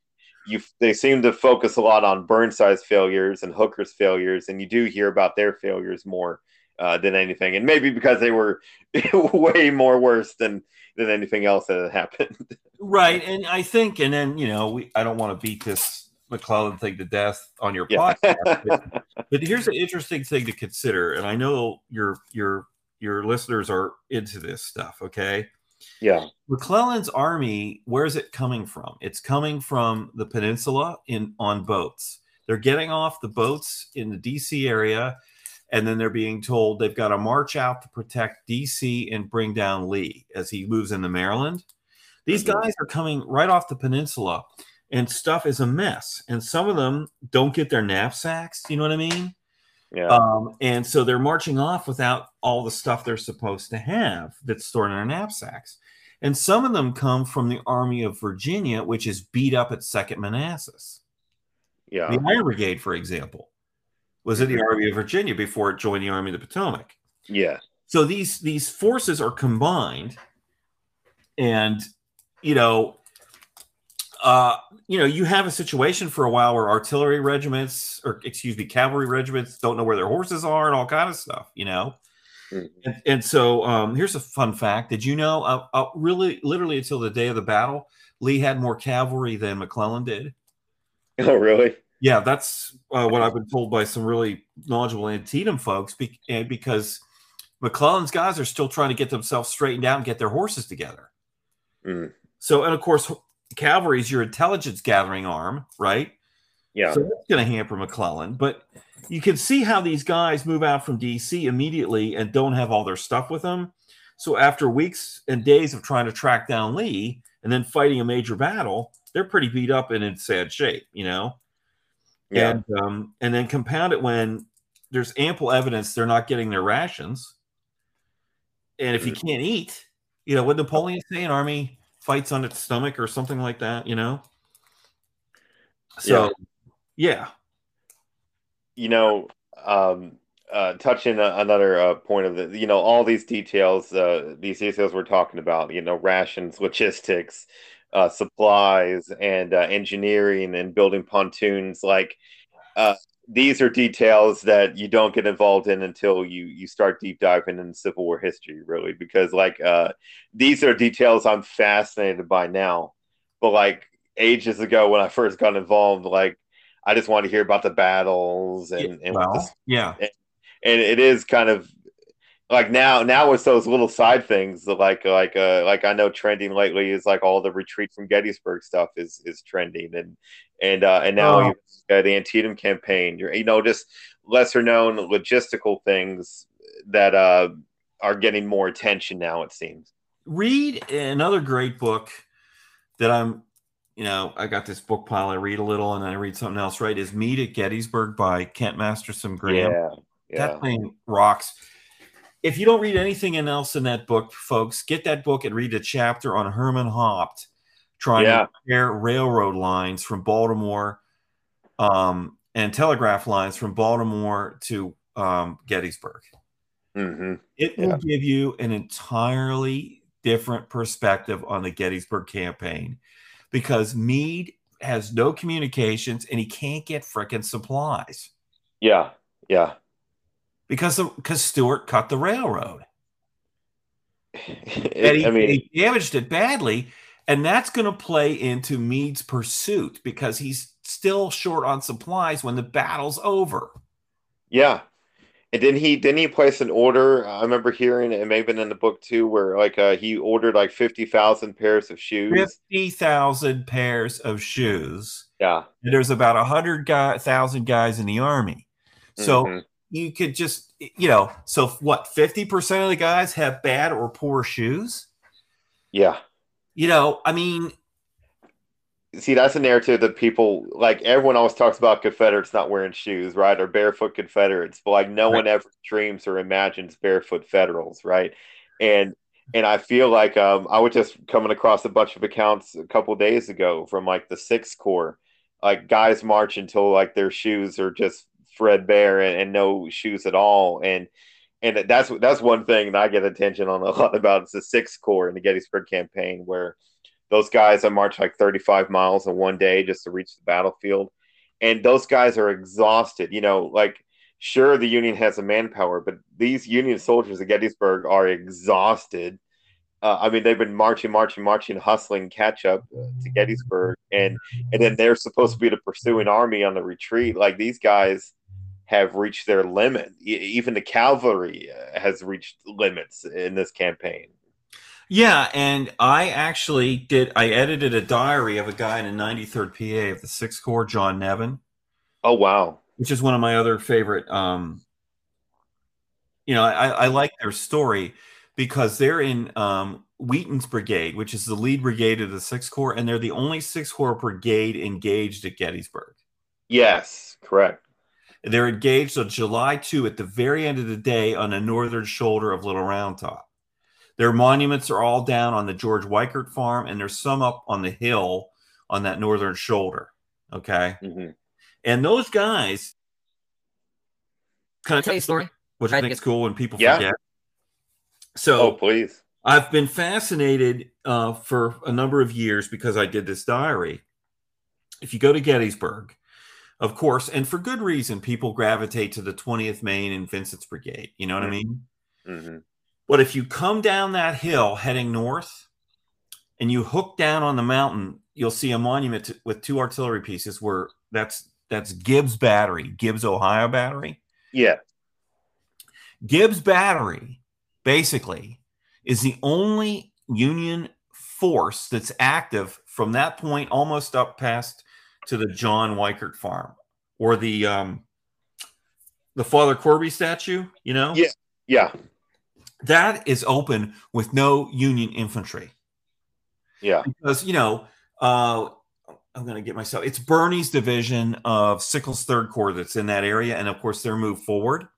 you they seem to focus a lot on Burnside's failures and Hooker's failures, and you do hear about their failures more uh, than anything, and maybe because they were <laughs> way more worse than than anything else that happened. <laughs> right, and I think, and then you know, we I don't want to beat this McClellan thing to death on your yeah. podcast, but, <laughs> but here's an interesting thing to consider, and I know your your your listeners are into this stuff. Okay. Yeah. McClellan's army, where is it coming from? It's coming from the peninsula in on boats. They're getting off the boats in the DC area and then they're being told they've got to march out to protect DC and bring down Lee as he moves into Maryland. These mm-hmm. guys are coming right off the peninsula, and stuff is a mess. And some of them don't get their knapsacks. You know what I mean? Yeah. Um, and so they're marching off without all the stuff they're supposed to have that's stored in their knapsacks. And some of them come from the Army of Virginia, which is beat up at Second Manassas. Yeah. The Iron Brigade, for example was in the Army of Virginia before it joined the Army of the Potomac. Yeah. So these these forces are combined, and you know, uh, you know, you have a situation for a while where artillery regiments, or excuse me, cavalry regiments, don't know where their horses are and all kind of stuff. You know. Mm-hmm. And, and, so um, here's a fun fact. Did you know, uh, uh, really, literally until the day of the battle, Lee had more cavalry than McClellan did? Oh, really? Yeah, that's uh, what I've been told by some really knowledgeable Antietam folks, be- because McClellan's guys are still trying to get themselves straightened out and get their horses together. Mm. So, and of course, cavalry is your intelligence gathering arm, right? Yeah. So that's going to hamper McClellan. But you can see how these guys move out from DC immediately and don't have all their stuff with them. So after weeks and days of trying to track down Lee and then fighting a major battle, they're pretty beat up and in sad shape, you know. Yeah. And um, and then compound it when there's ample evidence they're not getting their rations. And if you Mm. can't eat, you know, what Napoleon say, an army fights on its stomach or something like that, you know. So, yeah, you know, um, uh, touching another uh, point of the, you know, all these details, uh, these details we're talking about, you know, rations, logistics, uh, supplies, and uh, engineering and building pontoons. Like, uh, these are details that you don't get involved in until you you start deep diving in Civil War history, really, because like uh, these are details I'm fascinated by now, but like ages ago when I first got involved, like I just want to hear about the battles and and well, yeah, and it is kind of like now now it's those little side things like like uh like I know trending lately is like all the retreat from Gettysburg stuff is is trending and and uh and now Oh. uh, the Antietam campaign you're you know just lesser known logistical things that uh are getting more attention now it seems read another great book that I'm, you know, I got this book pile. I read a little and then I read something else. Right, is Meade at Gettysburg by Kent Masterson Graham. yeah yeah That thing rocks. If you don't read anything else in that book, folks, get that book and read a chapter on Herman Haupt trying Yeah. to repair railroad lines from Baltimore um, and telegraph lines from Baltimore to um, Gettysburg. hmm It will Yeah. give you an entirely different perspective on the Gettysburg campaign because Meade has no communications and he can't get frickin' supplies yeah yeah because because Stuart cut the railroad. It- <laughs> and he, I mean he damaged it badly. And that's going to play into Meade's pursuit because he's still short on supplies when the battle's over. Yeah. And didn't he didn't he place an order? I remember hearing it may have been in the book too, where like uh, he ordered like fifty thousand pairs of shoes. 50,000 pairs of shoes. Yeah. And there's about a 100,000 guys in the army. So Mhm. You could just, you know, so what, 50% of the guys have bad or poor shoes? Yeah. You know, I mean, See, that's a narrative that people like everyone always talks about Confederates not wearing shoes, right? Or barefoot Confederates, but like no Right. one ever dreams or imagines barefoot Federals, right? And and I feel like um, I was just coming across a bunch of accounts a couple days ago from like the Sixth Corps, like guys march until like their shoes are just threadbare and, and no shoes at all, and and that's that's one thing that I get attention on <laughs> a lot about. It's the Sixth Corps in the Gettysburg campaign where those guys that march like 35 miles in one day just to reach the battlefield, and those guys are exhausted. You know, like sure the Union has the manpower, but these Union soldiers at Gettysburg are exhausted. Uh, I mean, they've been marching, marching, marching, hustling catch up to Gettysburg, and and then they're supposed to be the pursuing army on the retreat. Like these guys have reached their limit. Even the cavalry uh, has reached limits in this campaign. yeah. And I actually did, I edited a diary of a guy in the 93rd PA of the Sixth Corps, John Nevin. Oh wow! which is one of my other favorite. Um, you know, I, I like their story because they're in um, Wheaton's brigade, which is the lead brigade of the Sixth Corps, and they're the only Sixth Corps brigade engaged at Gettysburg. Yes, correct. They're engaged on July 2 at the very end of the day on the northern shoulder of Little Round Top. Their monuments are all down on the George Weikert farm, and there's some up on the hill on that northern shoulder. Okay. Mhm. And those guys kind of tell you a story? which I Right. think is cool when people Yeah. forget. Oh, So please. I've been fascinated uh, for a number of years because I did this diary. If you go to Gettysburg, of course, and for good reason, people gravitate to the 20th Maine and Vincent's Brigade. You know what I mean? hmm But if you come down that hill heading north and you hook down on the mountain, you'll see a monument to, with two artillery pieces where that's that's Gibbs Battery, Gibbs Ohio Battery. Yeah. Gibbs Battery basically is the only Union force that's active from that point almost up past to the John Weikert farm or the um the Father Corby statue, you know? Yeah. Yeah. that is open with no Union infantry. Yeah. Because, you know, uh, I'm going to get myself, it's Birney's division of Sickles' Third Corps that's in that area. And of course, they're moved forward.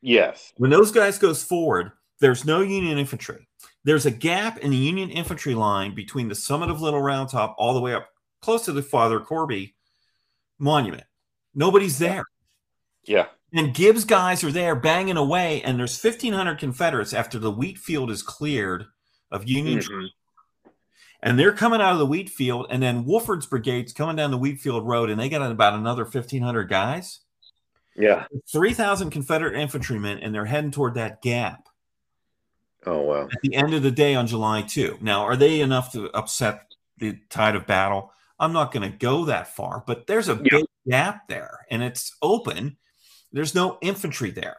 Yes. When those guys goes forward, there's no Union infantry. There's a gap in the Union infantry line between the summit of Little Round Top all the way up close to the Father Corby monument. Nobody's there. Yeah. And Gibbs guys are there banging away, and there's 1,500 Confederates after the wheat field is cleared of Union Mhm. troops. And they're coming out of the wheat field, and then Wofford's brigade's coming down the wheat field road, and they got about another 1,500 guys. Yeah. 3,000 Confederate infantrymen, and they're heading toward that gap Oh wow. at the end of the day on July 2. Now, are they enough to upset the tide of battle? I'm not going to go that far, but there's a Yeah. big gap there and it's open. There's no infantry there.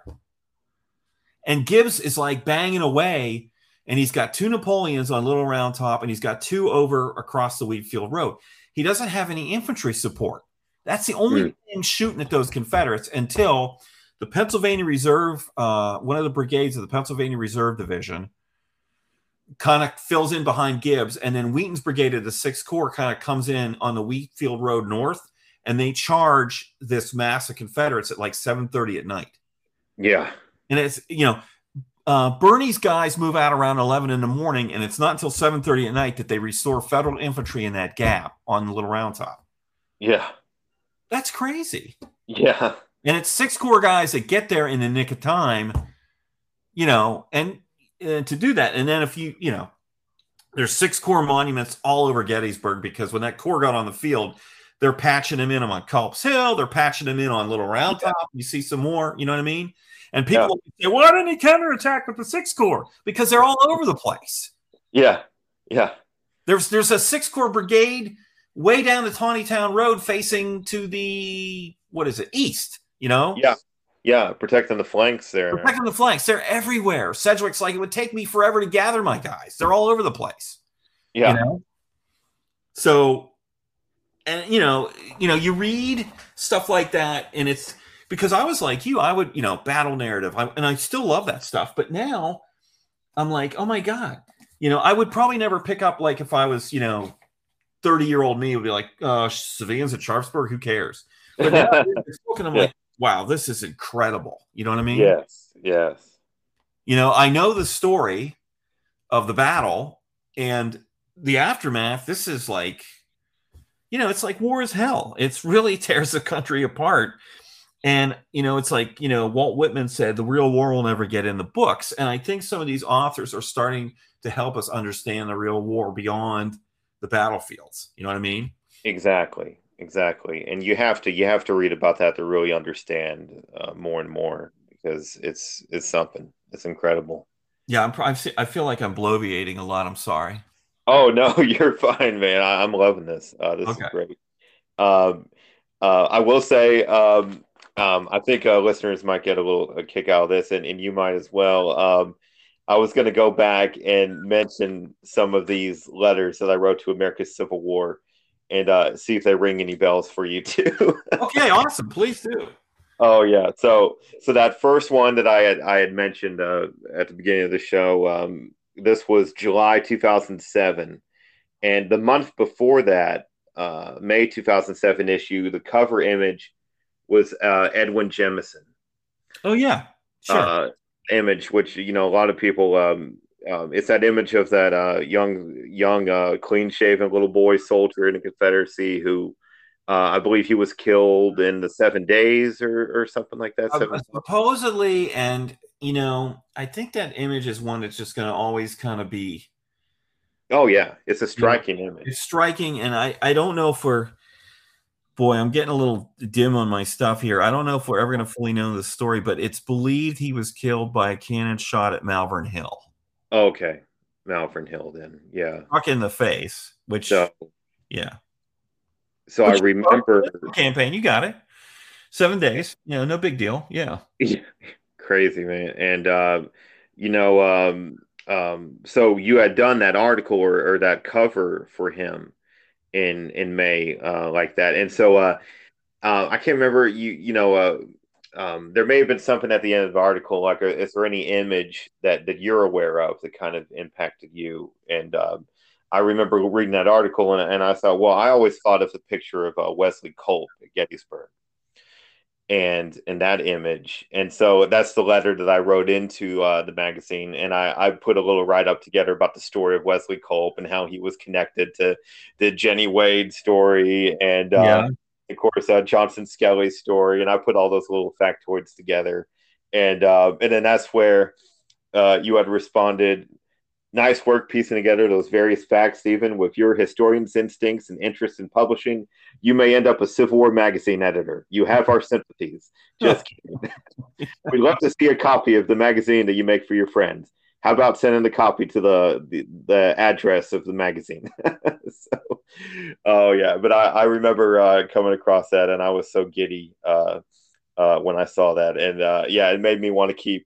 And Gibbs is like banging away and he's got two Napoleons on Little Round Top and he's got two over across the Wheatfield Road. He doesn't have any infantry support. That's the only Hmm. thing shooting at those Confederates until the Pennsylvania Reserve, uh, one of the brigades of the Pennsylvania Reserve Division, kind of fills in behind Gibbs, and then Wheaton's brigade of the Sixth Corps kind of comes in on the Wheatfield Road North, and they charge this mass of Confederates at like 7:30 at night. Yeah. And it's you know, uh, Birney's guys move out around 11 in the morning, and it's not until 7:30 at night that they restore Federal infantry in that gap on the Little Round Top. Yeah. That's crazy. Yeah. And it's six corps guys that get there in the nick of time, you know, and, and to do that. And then if you, you know, there's six corps monuments all over Gettysburg because when that corps got on the field, they're patching them in on Culp's Hill, they're patching them in on Little Round Top. You see some more, you know what I mean? And people say, why didn't he counterattack with the six corps? Because they're all over the place. Yeah. Yeah. There's there's a six corps brigade way down the Taneytown Road facing to the what is it, east, you know? Yeah. Yeah. Protecting the flanks there. Protecting the flanks. They're everywhere. Sedgwick's like, it would take me forever to gather my guys. They're all over the place. Yeah. You know? So, and you know, you know, you read stuff like that, and it's because I was like you, I would, you know, battle narrative, I, and I still love that stuff. But now I'm like, oh my God, you know, I would probably never pick up like if I was, you know, 30 year old me would be like, uh, civilians at Sharpsburg, who cares? But now I read this book and I'm <laughs> like, wow, this is incredible. You know what I mean? yes. Yes. You know, I know the story of the battle and the aftermath. This is like, you know, it's like war is hell. It's really <laughs> tears the country apart. And, you know, it's like, you know, Walt Whitman said the real war will never get in the books. And I think some of these authors are starting to help us understand the real war beyond the battlefields. You know what I mean? Exactly. Exactly. And you have to you have to read about that to really understand uh, more and more because it's it's something. It's incredible. Yeah, I'm, I'm, I feel like I'm bloviating a lot. I'm sorry. Oh no, <laughs> you're fine, man. I, I'm loving this. Uh, this Okay. is great. Um, uh, I will say, um, um, I think uh, listeners might get a little a kick out of this, and, and you might as well. Um, I was going to go back and mention some of these letters that I wrote to America's Civil War, and uh, see if they ring any bells for you <laughs> too. Okay, awesome. Please do. Oh yeah. So so that first one that I had I had mentioned uh, at the beginning of the show. Um, this was July 2007, and the month before that, uh, May 2007 issue, the cover image was uh, Edwin Jemison Oh, yeah. Sure. uh, image, which you know a lot of people. Um, um, it's that image of that uh, young, young, uh, clean-shaven little boy soldier in the Confederacy who, uh, I believe, he was killed in the Seven Days or, or something like that. Uh, Seven, supposedly, and you know, I think that image is one that's just going to always kind of be oh yeah, it's a striking image. it's striking, and I I don't know if we're boy, I'm getting a little dim on my stuff here. I don't know if we're ever going to fully know the story, but it's believed he was killed by a cannon shot at Malvern Hill, Okay, Malvern Hill. Then yeah. in the face. Which So yeah, so I remember campaign, you got it. Seven days, you know, no big deal. Yeah, <laughs> crazy man, and uh, you know, um, um, so you had done that article or, or that cover for him in in May, uh, like that, and so uh, uh, I can't remember you. You know, uh, um, there may have been something at the end of the article, like uh, is there any image that that you're aware of that kind of impacted you? And um, I remember reading that article, and, and I thought, well, I always thought of the picture of uh, Wesley Culp at Gettysburg, and in that image, and so that's the letter that I wrote into uh, the magazine, and I, I put a little write up together about the story of Wesley Culp and how he was connected to the Jenny Wade story, and uh, yeah of course, uh, Johnston Skelly's story, and I put all those little factoids together, and uh, and then that's where uh, you had responded. Nice work piecing together those various facts, Stephen. With your historian's instincts and interest in publishing, you may end up a Civil War magazine editor. You have our sympathies. Just kidding. <laughs> We'd love to see a copy of the magazine that you make for your friends how about sending the copy to the the, the address of the magazine? <laughs> So, oh yeah but i, I remember uh, coming across that and i was so giddy uh, uh, when i saw that. And uh, yeah it made me want to keep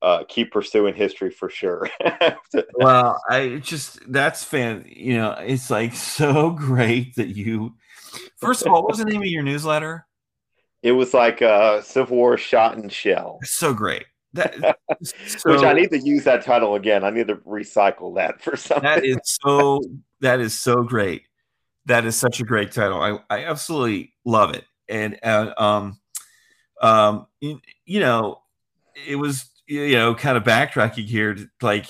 uh, keep pursuing history for sure. <laughs> Well i just that's fan you know it's like so <laughs> great that you first of all what was the name of your newsletter? It was like uh, civil war shot and shell. So great that, so, <laughs> Which I need to use that title again. I need to recycle that for something. That is so. <laughs> that is so great. That is such a great title. I, I absolutely love it. And uh, um, um, you, you know, it was you know, kind of backtracking here, to, like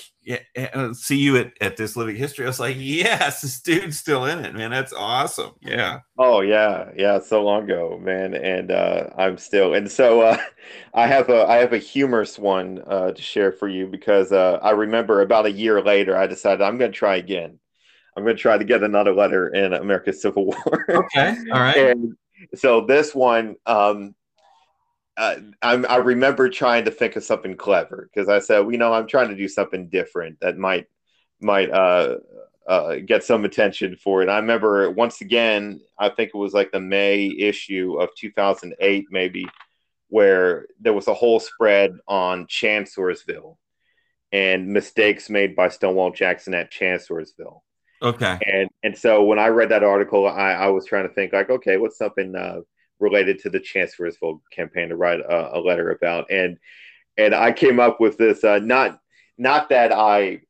uh, see you at, at this living history. I was like, yes, this dude's still in it, man. That's awesome. Yeah. Oh yeah, yeah. So long ago, man, and uh, I'm still. And so uh, <laughs> I have a I have a humorous one uh, to share for you because uh, I remember about a year later, I decided I'm going to try again. I'm going to try to get another letter in America's Civil War. okay. All right. <laughs> And so this one. Um, uh, i remember trying to think of something clever because I said, you know, I'm trying to do something different that might might uh, uh, get some attention for it. I remember once again, I think it was like the May issue of 2008, maybe, where there was a whole spread on Chancellorsville and mistakes made by Stonewall Jackson at Chancellorsville. Okay. And and so when I read that article, I, I was trying to think like, okay, what's something uh, related to the Chancellorsville campaign to write a, a, letter about, and and I came up with this. Uh, not not that I,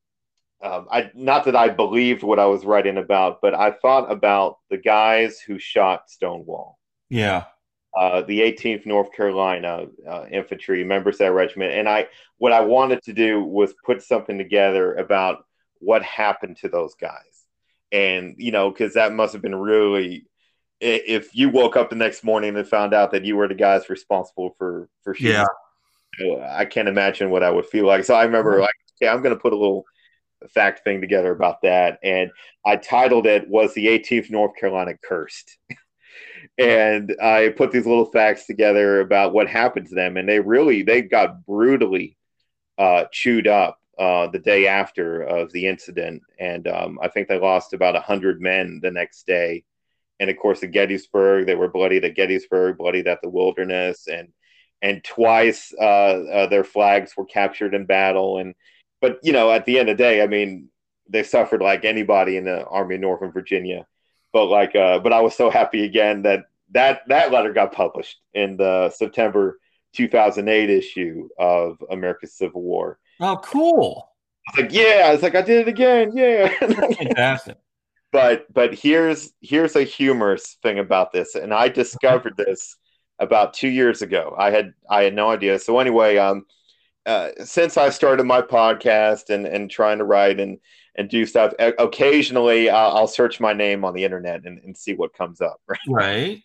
um, I not that I believed what I was writing about, but I thought about the guys who shot Stonewall. Yeah. Uh, the 18th North Carolina uh, infantry members of that regiment, and I what I wanted to do was put something together about what happened to those guys, and you know, because that must have been really if you woke up the next morning and found out that you were the guys responsible for for shooting, yeah, I can't imagine what I would feel like. So I remember like, okay, I'm going to put a little fact thing together about that, and I titled it "Was the 18th North Carolina Cursed?" <laughs> and I put these little facts together about what happened to them, and they really they got brutally uh, chewed up uh, the day after of the incident, and um, I think they lost about hundred men the next day and of course at Gettysburg they were bloodied at Gettysburg, bloodied at the Wilderness, and and twice uh, uh, their flags were captured in battle. And but you know at the end of the day, I mean they suffered like anybody in the Army of Northern Virginia. But like, uh, but I was so happy again that that that letter got published in the September 2008 issue of America's Civil War. Oh, cool! I was like, yeah, it's like I did it again, yeah. Fantastic but but here's here's a humorous thing about this, and I discovered this about two years ago. I had I had no idea. So anyway, um, uh, since I started my podcast and and trying to write and and do stuff, occasionally I'll, I'll search my name on the internet and, and see what comes up. <laughs> Right. Right.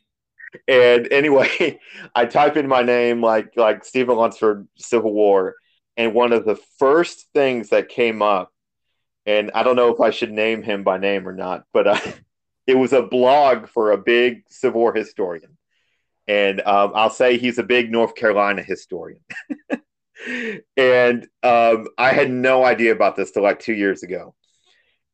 And anyway, <laughs> I type in my name like like Stephen Lunsford Civil War, and one of the first things that came up and I don't know if I should name him by name or not, but uh, <laughs> it was a blog for a big Civil War historian, and um, I'll say he's a big North Carolina historian. <laughs> and um, I had no idea about this till like two years ago.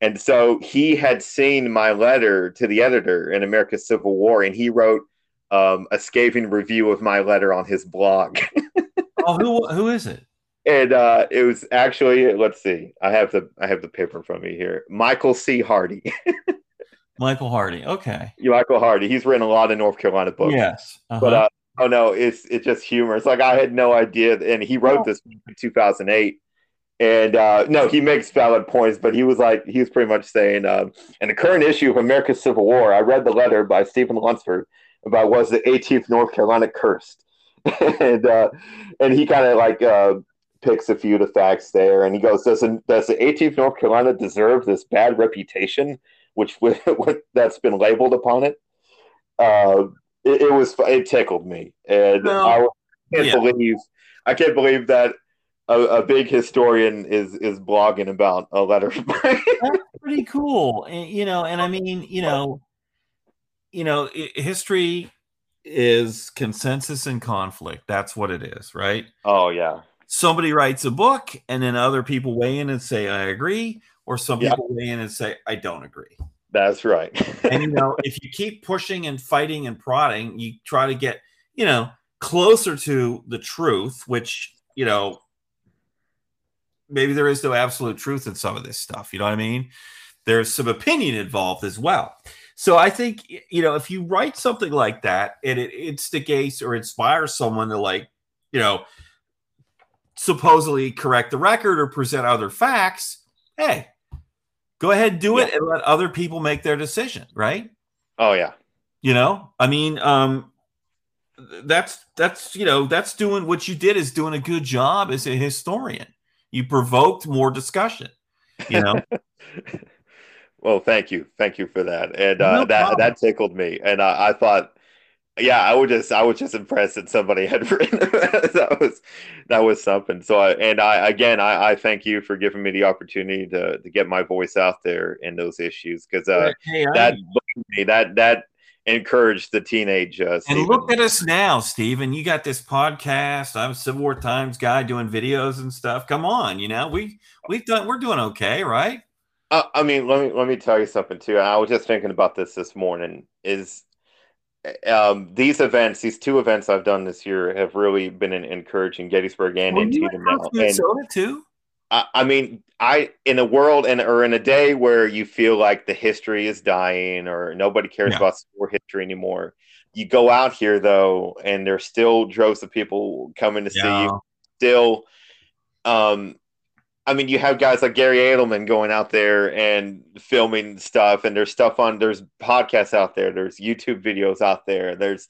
And so he had seen my letter to the editor in America's Civil War, and he wrote um, a scathing review of my letter on his blog. <laughs> oh, who who is it? And uh, it was actually let's see i have the i have the paper from me here. Michael c. Hardy. <laughs> Michael hardy okay. Michael hardy. He's written a lot of north carolina books. Yes uh-huh. but uh, oh no, it's it's just humor. It's like I had no idea, and he wrote this in 2008. And uh, no, he makes valid points, but he was like he was pretty much saying, uh, in the current issue of America's Civil War, I read the letter by Stephen Lunsford about was the 18th North Carolina cursed, <laughs> and uh, and he kind of like picks a few of the facts there, and he goes, does the, does the 18th North Carolina deserve this bad reputation, which <laughs> that's been labeled upon it? Uh, it, it, was it tickled me, and no. I can't yeah. believe I can't believe that a, a, big historian is is blogging about a letter. <laughs> That's pretty cool, and, you know. And I mean, you know, you know, history is consensus and conflict. That's what it is, right? Oh yeah. Somebody writes a book, and then other people weigh in and say, "I agree," or some yeah. people weigh in and say, "I don't agree." That's right. <laughs> and you know, if you keep pushing and fighting and prodding, you try to get, you know, closer to the truth, which, you know, maybe there is no absolute truth in some of this stuff. You know what I mean? There's some opinion involved as well. So I think, you know, if you write something like that and it instigates or inspires someone to like, you know, supposedly correct the record or present other facts, hey, Go ahead, and do yeah. it, and let other people make their decision. Right? Oh yeah. You know, I mean, um, that's that's you know that's doing what you did is doing a good job as a historian. You provoked more discussion. You know. <laughs> well, thank you, thank you for that, and uh, no that that tickled me, and I, I thought yeah, I was just I was just impressed that somebody had <laughs> written that was that was something. So I and I again I, I thank you for giving me the opportunity to to get my voice out there in those issues because uh, hey, that that that encouraged the teenage. Uh, and look at us now, Stephen. You got this podcast. I'm a Civil War Times guy doing videos and stuff. Come on, you know we we've done we're doing okay, right? Uh, I mean, let me let me tell you something too. I was just thinking about this this morning. Is um, these events, these two events I've done this year, have really been an encouraging Gettysburg and well, Antietam now. Minnesota and, too. I, I, mean, I in a world and or in a day where you feel like the history is dying or nobody cares yeah. about war history anymore. You go out here though, and there's still droves of people coming to yeah. see you. Still, um, I mean, you have guys like Gary Adelman going out there and filming stuff, and there's stuff on, there's podcasts out there, there's YouTube videos out there. There's,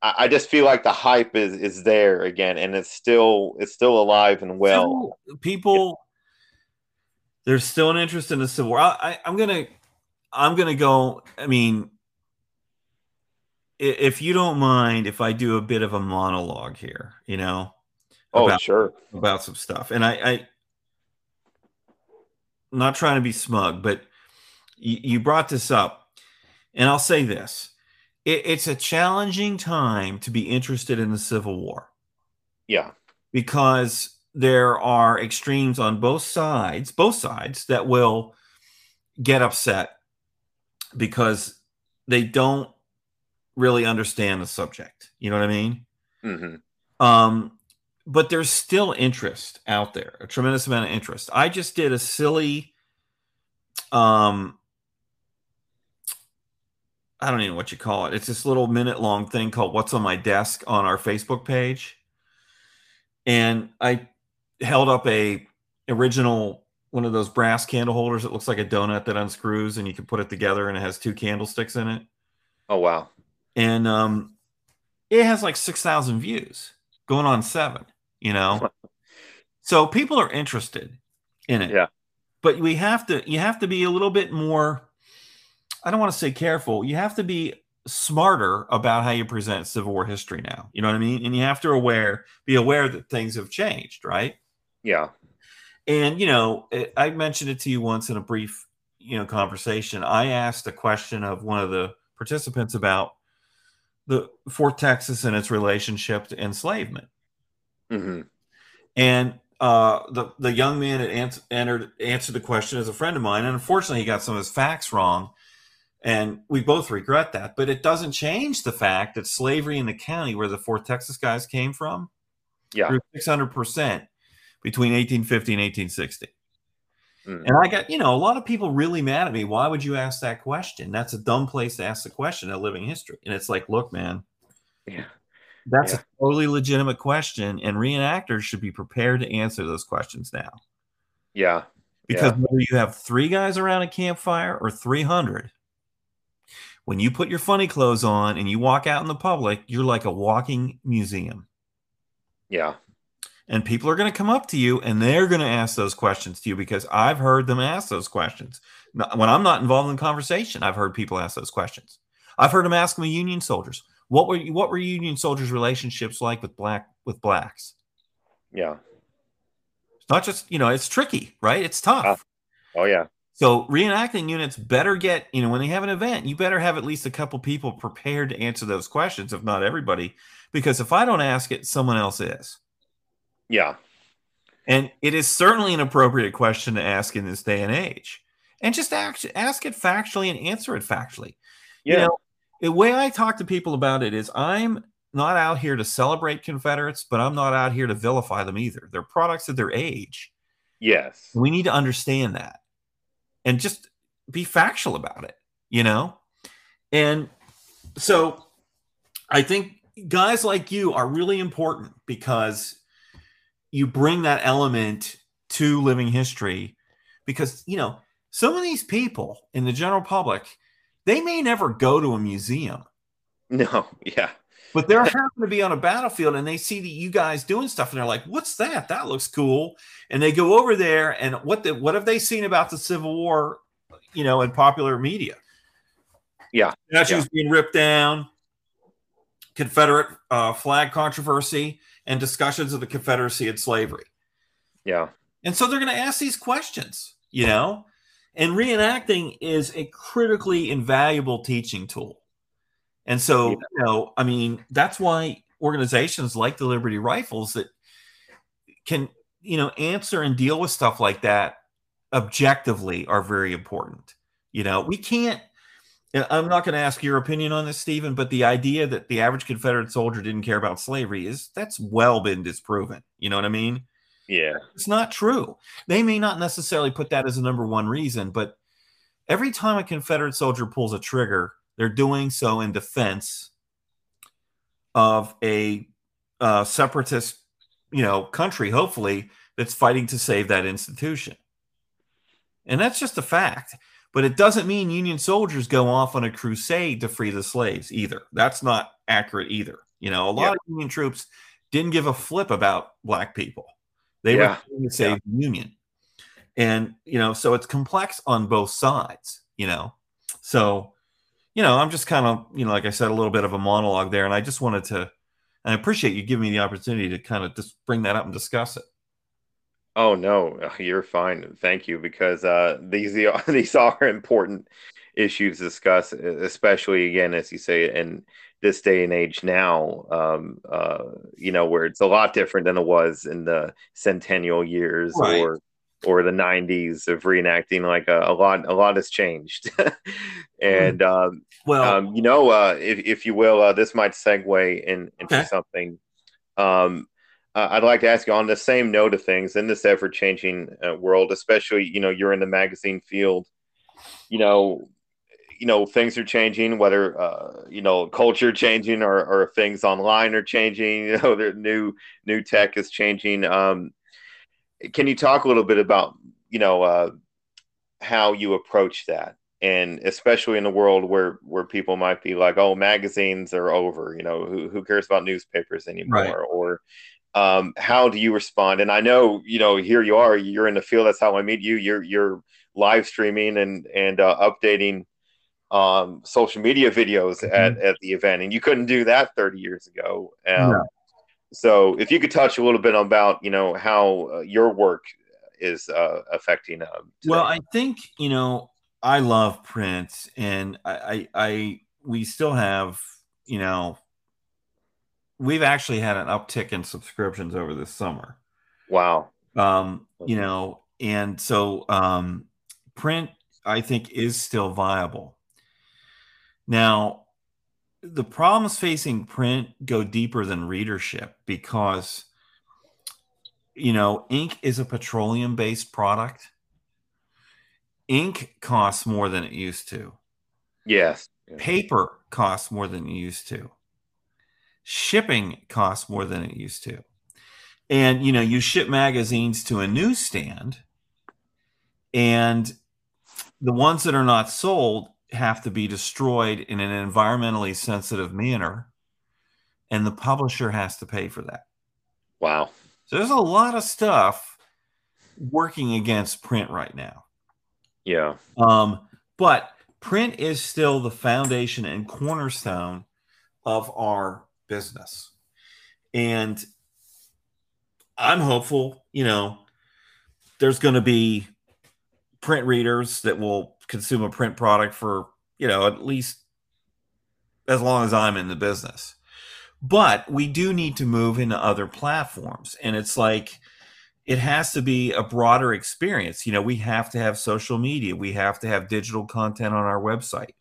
I just feel like the hype is is there again, and it's still it's still alive and well. So people, there's still an interest in the Civil War. I, I'm gonna, I'm gonna go. I mean, if you don't mind, if I do a bit of a monologue here, you know. Oh, about, sure. About some stuff, and I, I not trying to be smug, but you, you brought this up, and I'll say this: it, it's a challenging time to be interested in the Civil War. Yeah, because there are extremes on both sides, both sides that will get upset because they don't really understand the subject. You know what I mean? Mm-hmm. Um, but there's still interest out there, a tremendous amount of interest. I just did a silly, um, I don't even know what you call it. It's this little minute long thing called What's on My Desk on our Facebook page. And I held up a original one of those brass candle holders that looks like a donut that unscrews and you can put it together and it has two candlesticks in it. Oh wow. And um it has like 6,000 views going on 7 you know? So people are interested in it. Yeah. But we have to you have to be a little bit more i don't want to say careful you have to be smarter about how you present civil war history now. You know what i mean? And you have to aware be aware that things have changed right? Yeah. And you know it, i mentioned it to you once in a brief you know conversation. I asked a question of one of the participants about the fort texas and its relationship to enslavement Mm-hmm. And uh, the the young man had answered, entered answered the question as a friend of mine, and unfortunately, he got some of his facts wrong, and we both regret that. But it doesn't change the fact that slavery in the county where the Fort Texas guys came from, yeah, six hundred percent between eighteen fifty and eighteen sixty. Mm-hmm. And I got, you know, a lot of people really mad at me. Why would you ask that question? That's a dumb place to ask the question at living history. And it's like, look, man, yeah That's Yeah. a totally legitimate question, and reenactors should be prepared to answer those questions now. Yeah. Because whether you have three guys around a campfire or 300, when you put your funny clothes on and you walk out in the public, you're like a walking museum. Yeah. And people are going to come up to you and they're going to ask those questions to you because I've heard them ask those questions. When I'm not involved in the conversation, I've heard people ask those questions. I've heard them ask me Union soldiers, what were what were Union soldiers' relationships like with black with blacks? Yeah. It's not just you know it's tricky, right? It's tough. Ah. Oh yeah. So reenacting units better get, you know, when they have an event, you better have at least a couple people prepared to answer those questions, if not everybody, because if I don't ask it, someone else is. Yeah. And it is certainly an appropriate question to ask in this day and age. And just ask, ask it factually and answer it factually. Yeah. You know, the way I talk to people about it is I'm not out here to celebrate Confederates, but I'm not out here to vilify them either. They're products of their age. yes. We need to understand that and just be factual about it, you know? And so I think guys like you are really important because you bring that element to living history because, you know, some of these people in the general public, they may never go to a museum, No. <laughs> Yeah. but they're happen to be on a battlefield and they see that you guys doing stuff and they're like, "What's that? That looks cool." And they go over there and what the, what have they seen about the Civil War, you know, in popular media? Yeah. Statues being ripped down, Confederate uh, flag controversy, and discussions of the Confederacy and slavery. Yeah. And so they're going to ask these questions, you know? And reenacting is a critically invaluable teaching tool. And so, Yeah. you know, I mean, that's why organizations like the Liberty Rifles that can, you know, answer and deal with stuff like that objectively are very important. You know, we can't I'm not going to ask your opinion on this, Stephen, but the idea that the average Confederate soldier didn't care about slavery is that's well been disproven. You know what I mean? Yeah. It's not true. They may not necessarily put that as a number one reason, but every time a Confederate soldier pulls a trigger, they're doing so in defense of a uh, separatist, you know, country, hopefully, that's fighting to save that institution. And that's just a fact. But it doesn't mean Union soldiers go off on a crusade to free the slaves either. That's not accurate either. You know, a lot Yeah. of Union troops didn't give a flip about black people. They Yeah. were to save the Union. And, you know, so it's complex on both sides, you know. So, you know, I'm just kind of, you know, like I said, a little bit of a monologue there. And I just wanted to, and I appreciate you giving me the opportunity to kind of just bring that up and discuss it. Oh no, you're fine. Thank you, because uh, these are, <laughs> these are important issues to discuss, especially again, as you say, in this day and age now. Um, uh, you know, where it's a lot different than it was in the centennial years Right. or or the '90s of reenacting. Like a, a lot, a lot has changed, <laughs> and um, Well, um, you know, uh, if, if you will, uh, this might segue in, into Okay. something. Um, uh, I'd like to ask you on the same note of things in this ever changing uh, world, especially, you know, you're in the magazine field, you know, you know, things are changing, whether, uh, you know, culture changing or, or things online are changing, <laughs> you know, the new, new tech is changing. Um, can you talk a little bit about, you know, uh, how you approach that? and especially in a world where where people might be like oh magazines are over you know who, who cares about newspapers anymore Right. or um, how do you respond and i know you know here you are you're in the field that's how i meet you you're you're live streaming and and uh, updating um, social media videos at, at the event and you couldn't do that 30 years ago um, No. so if you could touch a little bit about you know how uh, your work is uh, affecting um, Well. I think you know I love print, and I, I, I we still have you know we've actually had an uptick in subscriptions over this summer. wow Um, you know, and so um, print I think is still viable. Now, the problems facing print go deeper than readership because you know ink is a petroleum based product. Ink costs more than it used to. Yes. Paper costs more than it used to. Shipping costs more than it used to. And you know, you ship magazines to a newsstand, and the ones that are not sold have to be destroyed in an environmentally sensitive manner, and the publisher has to pay for that. Wow. So there's a lot of stuff working against print right now. Yeah. Um, but print is still the foundation and cornerstone of our business. And I'm hopeful, you know, there's going to be print readers that will consume a print product for, you know, at least as long as I'm in the business. But we do need to move into other platforms. And it's like, it has to be a broader experience. You know, we have to have social media, we have to have digital content on our website,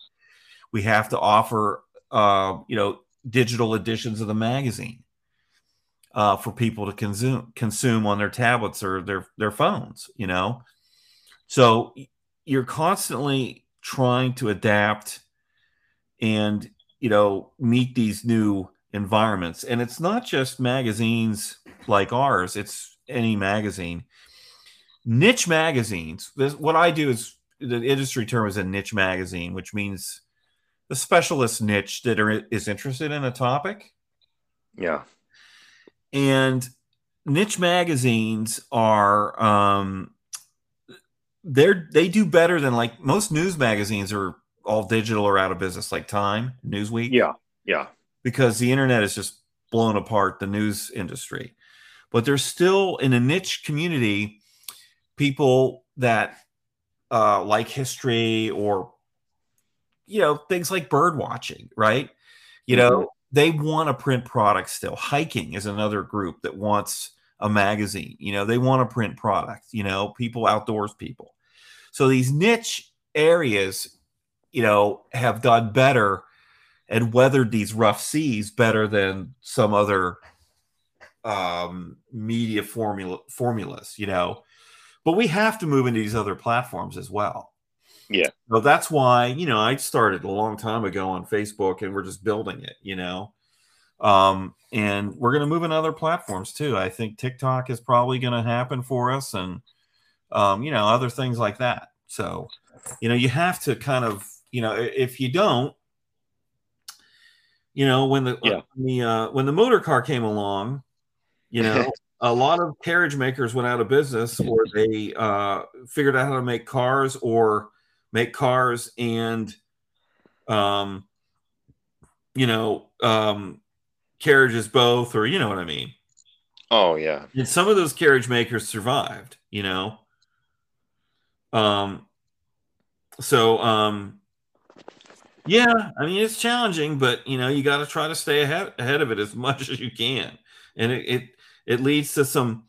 we have to offer, uh, you know, digital editions of the magazine uh, for people to consume consume on their tablets or their their phones. You know, so you're constantly trying to adapt and you know meet these new environments, and it's not just magazines like ours; it's any magazine. Niche magazines. This, what I do is the industry term is a niche magazine, which means the specialist niche that are, is interested in a topic. Yeah. And niche magazines are um they're they do better than like most news magazines are all digital or out of business like Time, Newsweek. Yeah. Yeah. Because the internet is just blown apart the news industry but there's still in a niche community people that uh, like history or you know things like bird watching right you know mm-hmm. they want a print product still hiking is another group that wants a magazine you know they want a print product you know people outdoors people so these niche areas you know have done better and weathered these rough seas better than some other um, media formula formulas, you know. But we have to move into these other platforms as well. Yeah. So that's why, you know, I started a long time ago on Facebook and we're just building it, you know. Um, and we're going to move in other platforms too. I think TikTok is probably going to happen for us and, um, you know, other things like that. So, you know, you have to kind of, you know, if you don't, you know, when the, yeah. when the, uh, when the motor car came along, you know, <laughs> a lot of carriage makers went out of business or they uh, figured out how to make cars or make cars and, um, you know, um, carriages both, or you know what I mean. Oh yeah. And some of those carriage makers survived, you know. Um. So um. Yeah, I mean it's challenging, but you know you got to try to stay ahead ahead of it as <laughs> much as you can, and it, it it leads to some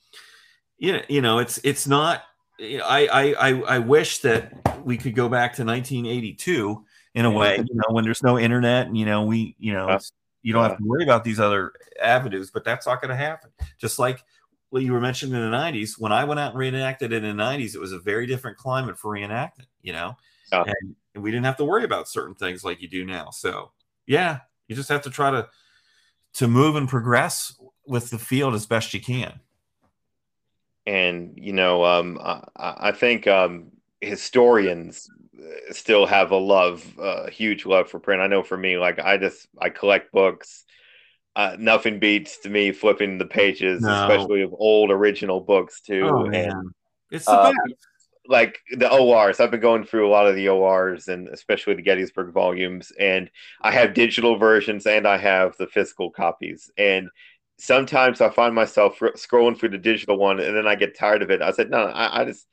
you know, you know it's it's not I, I I I wish that we could go back to 1982 in a way, you know, when there's no internet and you know we you know you don't have to worry about these other avenues, but that's not going to happen. Just like what you were mentioning in the 90s, when I went out and reenacted it in the 90s, it was a very different climate for reenacting, you know, yeah. and, and we didn't have to worry about certain things like you do now. So yeah, you just have to try to to move and progress with the field as best you can. And you know, um, I, I, think um, historians still have a love, a huge love for print. I know for me, like I just I collect books. Uh, nothing beats to me flipping the pages, no. especially of old original books too. Oh, and it's the uh, best like the ORs. I've been going through a lot of the ORs and especially the Gettysburg volumes, and I have digital versions and I have the physical copies. And sometimes I find myself scrolling through the digital one, and then I get tired of it. I said, no, I, I just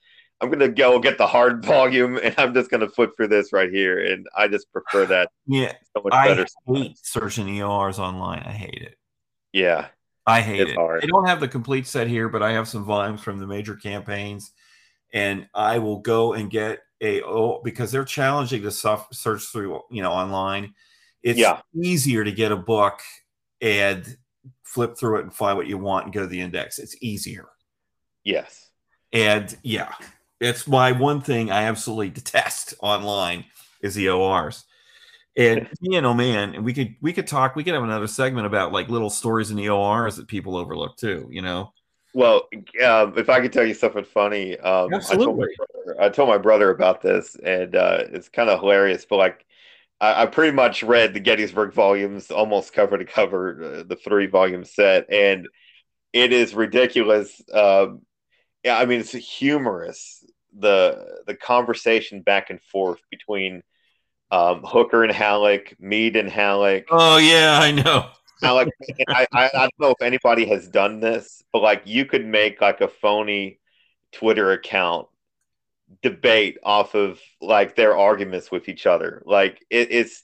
I'm gonna go get the hard volume, and I'm just gonna flip through this right here, and I just prefer that. Yeah, so much I better. hate searching EORs online. I hate it. Yeah, I hate it's it. Hard. I don't have the complete set here, but I have some volumes from the major campaigns and I will go and get a oh because they're challenging to search through you know online. It's yeah. easier to get a book and flip through it and find what you want and go to the index. It's easier. Yes. And yeah, it's my one thing I absolutely detest online is the ORs. And man, oh man, and we could we could talk. We could have another segment about like little stories in the ORs that people overlook too. You know. Well, um, if I could tell you something funny, um, I told, brother, I, told my brother about this, and uh, it's kind of hilarious. But like, I, I, pretty much read the Gettysburg volumes almost cover to cover, uh, the three volume set, and it is ridiculous. Um, yeah, I mean, it's humorous the the conversation back and forth between um, Hooker and Halleck, Meade and Halleck. Oh yeah, I know. Halleck, I, I, I don't know if anybody has done this, but like you could make like a phony Twitter account debate off of like their arguments with each other. Like it, it's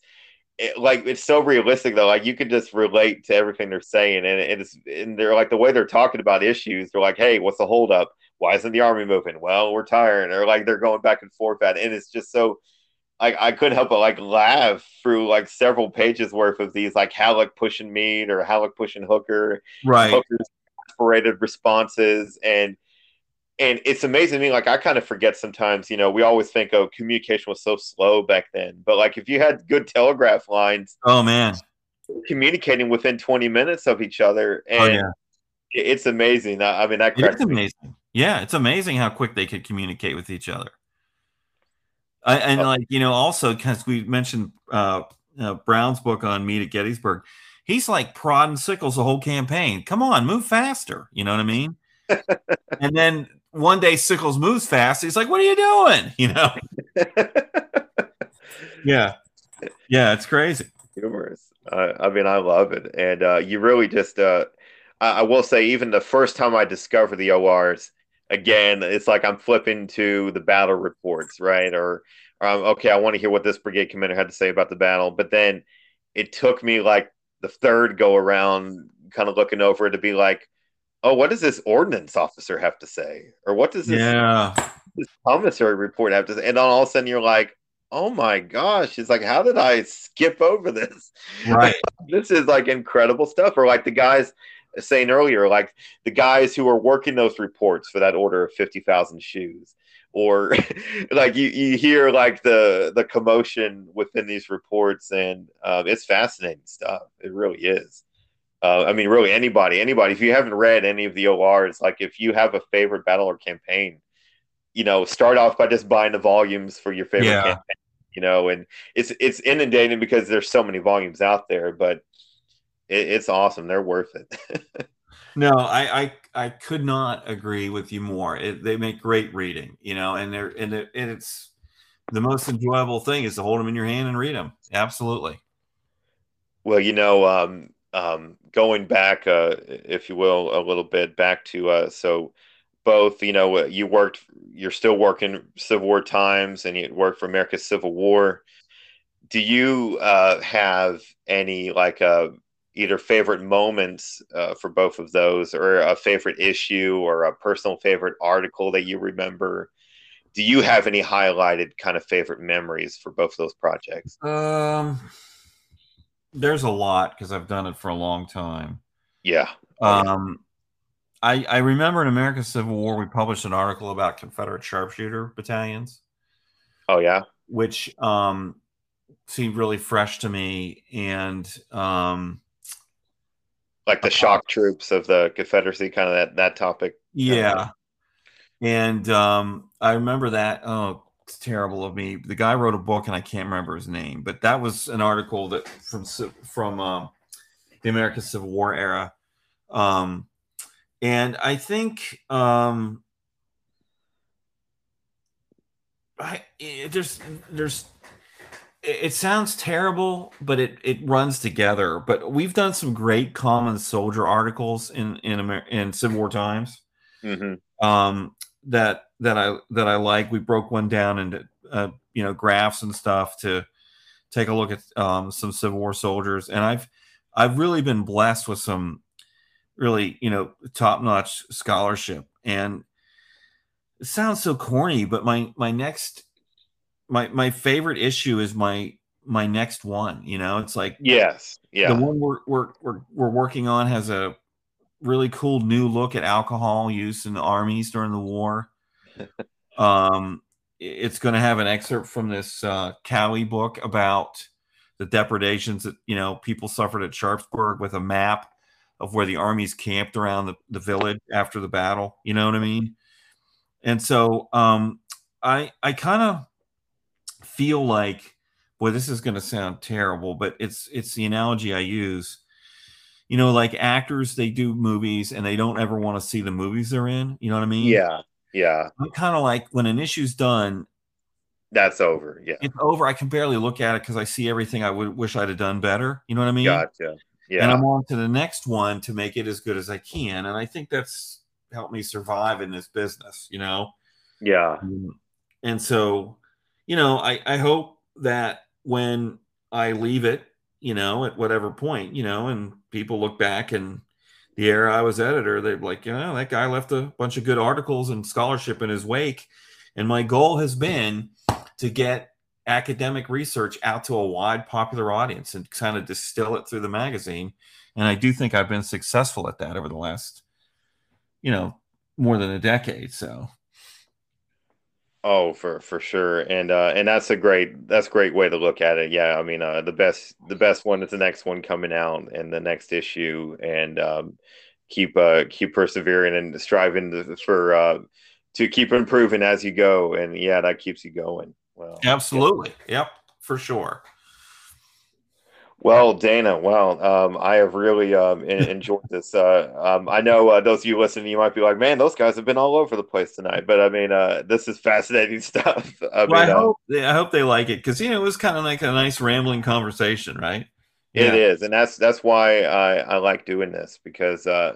it, like it's so realistic though. Like you can just relate to everything they're saying, and it's and they're like the way they're talking about issues. They're like, "Hey, what's the holdup? Why isn't the army moving? Well, we're tired." Or like they're going back and forth at, it. and it's just so I, I couldn't help but like laugh through like several pages worth of these like Halleck pushing Meade or Halleck pushing Hooker, right? Hooker's aspirated responses and and it's amazing to me. Like I kind of forget sometimes. You know, we always think, oh, communication was so slow back then. But like if you had good telegraph lines, oh man, communicating within twenty minutes of each other, oh, and oh, yeah. it's amazing. I, mean, that it's amazing. Yeah, it's amazing how quick they could communicate with each other. I, and like you know, also because we mentioned uh, uh, Brown's book on Meade at Gettysburg, he's like prodding Sickles the whole campaign. Come on, move faster. You know what I mean? <laughs> and then one day Sickles moves fast. He's like, "What are you doing?" <laughs> You know? <laughs> yeah, yeah, it's crazy. Humorous. Uh, I mean, I love it, and uh, you really just. Uh, I will say, even the first time I discovered the ORs, again, it's like I'm flipping to the battle reports, right? Or, um, okay, I want to hear what this brigade commander had to say about the battle. But then it took me like the third go around, kind of looking over it to be like, oh, what does this ordnance officer have to say? Or what does this, yeah. this commissary report have to say? And then all of a sudden you're like, oh my gosh, it's like, how did I skip over this? Right. <laughs> this is like incredible stuff. Or like the guys, saying earlier, like the guys who are working those reports for that order of 50,000 shoes, or <laughs> like you, you hear like the, the commotion within these reports and um, it's fascinating stuff. It really is. Uh, I mean, really anybody, anybody, if you haven't read any of the ORs, like if you have a favorite battle or campaign, you know, start off by just buying the volumes for your favorite yeah. campaign, you know, and it's, it's inundating because there's so many volumes out there, but it, it's awesome. They're worth it. <laughs> no, I, I I could not agree with you more. It, they make great reading, you know, and they're and, it, and it's the most enjoyable thing is to hold them in your hand and read them. Absolutely. Well, you know, um, um, going back, uh, if you will, a little bit back to uh, so both, you know, you worked, you're still working Civil War times, and you worked for America's Civil War. Do you uh, have any like uh, either favorite moments uh, for both of those or a favorite issue or a personal favorite article that you remember. Do you have any highlighted kind of favorite memories for both of those projects? Um there's a lot because i've done it for a long time. Yeah. Um I, I remember in America's Civil War, we published an article about Confederate sharpshooter battalions. Oh yeah, which um, seemed really fresh to me, and um, like the shock troops of the Confederacy, kind of that that topic. Yeah, and um, I remember that. Oh, it's terrible of me. The guy wrote a book, and I can't remember his name, but that was an article that from from um, the American Civil War era, um, and I think um, I, there's there's it sounds terrible, but it it runs together. But we've done some great common soldier articles in in Amer- in Civil War times. Mm-hmm. Um, that that I that I like. We broke one down into uh, you know graphs and stuff to take a look at um, some Civil War soldiers, and I've I've really been blessed with some really you know top notch scholarship. And it sounds so corny, but my my next my my favorite issue is my my next one. You know, it's like yes, yeah. The one we're we're we're, we're working on has a really cool new look at alcohol use in the armies during the war. <laughs> um, it's going to have an excerpt from this uh, Cowie book about the depredations that you know people suffered at Sharpsburg with a map of where the armies camped around the, the village after the battle. You know what I mean? And so um, I I kind of feel like, boy, this is going to sound terrible, but it's it's the analogy I use. You know, like actors, they do movies and they don't ever want to see the movies they're in. You know what I mean? Yeah, yeah. I'm kind of like when an issue's done, that's over. Yeah, it's over. I can barely look at it because I see everything I would wish I'd have done better. You know what I mean? Gotcha. Yeah. And I'm on to the next one to make it as good as I can. And I think that's helped me survive in this business, you know? Yeah. Mm. And so, you know, I, I hope that when I leave it, you know, at whatever point, you know, and people look back and the era I was editor, they're like, you know, that guy left a bunch of good articles and scholarship in his wake. And my goal has been to get academic research out to a wide popular audience and kind of distill it through the magazine. And I do think I've been successful at that over the last, you know, more than a decade. So. Oh, for for sure, and uh, and that's a great that's a great way to look at it. Yeah, I mean, uh, the best the best one is the next one coming out and the next issue, and um, keep uh, keep persevering and striving to, for uh, to keep improving as you go, and yeah, that keeps you going. Well, absolutely. Yeah. Yep, for sure. Well, Dana, well, um, I have really um, <laughs> enjoyed this. Uh, um, I know uh, those of you listening, you might be like, "Man, those guys have been all over the place tonight." But I mean, uh, this is fascinating <laughs> stuff. I, well, mean, I uh, hope I hope they like it because you know it was kind of like a nice rambling conversation, right? It yeah. is, and that's that's why I, I like doing this because uh,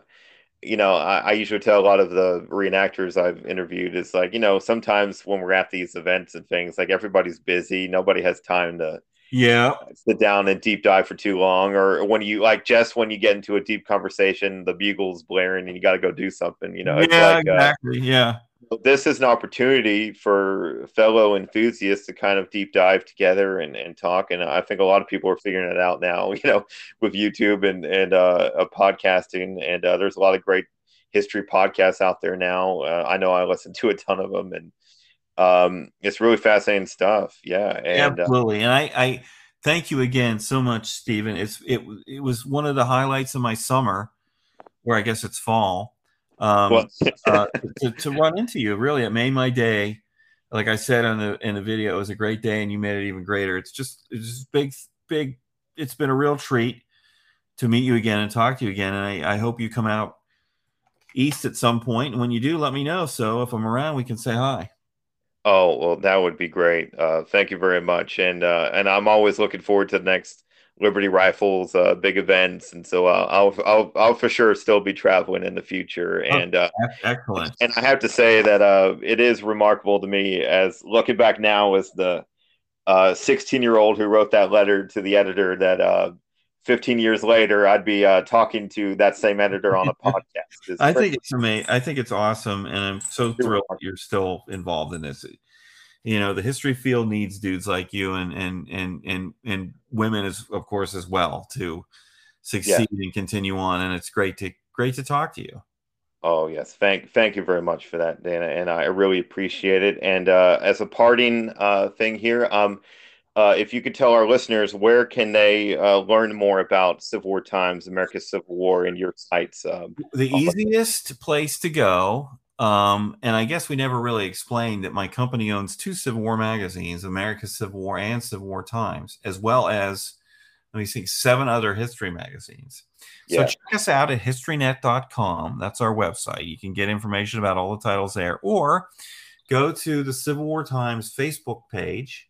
you know, I, I, usually tell a lot of the reenactors I've interviewed is like, you know, sometimes when we're at these events and things, like everybody's busy, nobody has time to yeah sit down and deep dive for too long, or when you like just when you get into a deep conversation, the bugle's blaring and you got to go do something. You know, yeah, like, uh, exactly, uh, yeah this is an opportunity for fellow enthusiasts to kind of deep dive together and, and talk. And I think a lot of people are figuring it out now, <laughs> you know, with YouTube and, and uh, uh, podcasting. And uh, there's a lot of great history podcasts out there now. Uh, I know I listen to a ton of them and um, it's really fascinating stuff. Yeah. And, uh, Absolutely. and I, I thank you again so much, Stephen. It's, it, it was one of the highlights of my summer where I guess it's fall um, uh, to, to, run into you. Really, it made my day. Like I said in the in the video, it was a great day, and you made it even greater. It's just it's just big, big. It's been a real treat to meet you again and talk to you again. And I, I hope you come out east at some point. And when you do, let me know. So if I'm around, we can say hi. Oh well, that would be great. Uh, thank you very much, and uh, and I'm always looking forward to the next Liberty Rifles uh, big events, and so uh, I'll I'll I'll for sure still be traveling in the future. Oh, and uh, excellent. And I have to say that uh, it is remarkable to me as looking back now as the 16 year old who wrote that letter to the editor that uh, 15 years later I'd be uh, talking to that same editor on a <laughs> podcast. I think it's amazing. I think it's awesome, and I'm so thrilled you're still involved in this you know the history field needs dudes like you and and and and and women as of course as well to succeed yeah. and continue on and it's great to great to talk to you oh yes thank thank you very much for that dana and i really appreciate it and uh, as a parting uh, thing here um uh, if you could tell our listeners where can they uh, learn more about Civil War Times, America's Civil War, and your sites? Um, the easiest place to go um, and I guess we never really explained that my company owns two Civil War magazines, America's Civil War and Civil War Times, as well as, let me see, seven other history magazines. So yeah. check us out at historynet.com. That's our website. You can get information about all the titles there, or go to the Civil War Times Facebook page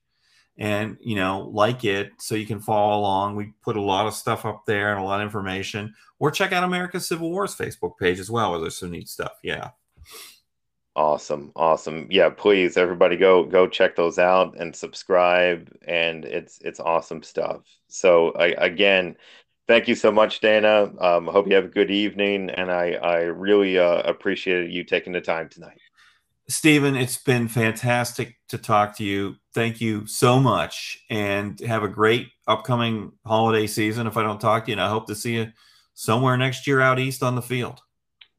and you know like it so you can follow along we put a lot of stuff up there and a lot of information or check out america's civil wars facebook page as well where there's some neat stuff yeah Awesome, awesome. Yeah, please everybody go go check those out and subscribe and it's it's awesome stuff. So I, again, thank you so much Dana. Um hope you have a good evening and I I really uh, appreciated you taking the time tonight. Stephen, it's been fantastic to talk to you. Thank you so much and have a great upcoming holiday season if I don't talk to you and I hope to see you somewhere next year out east on the field.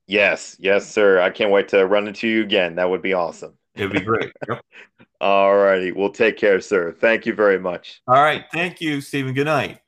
Yes, yes, sir. I can't wait to run into you again. That would be awesome. It'd be great. <laughs> Yep. All righty. Well, take care, sir. Thank you very much. All right. Thank you, Stephen. Good night.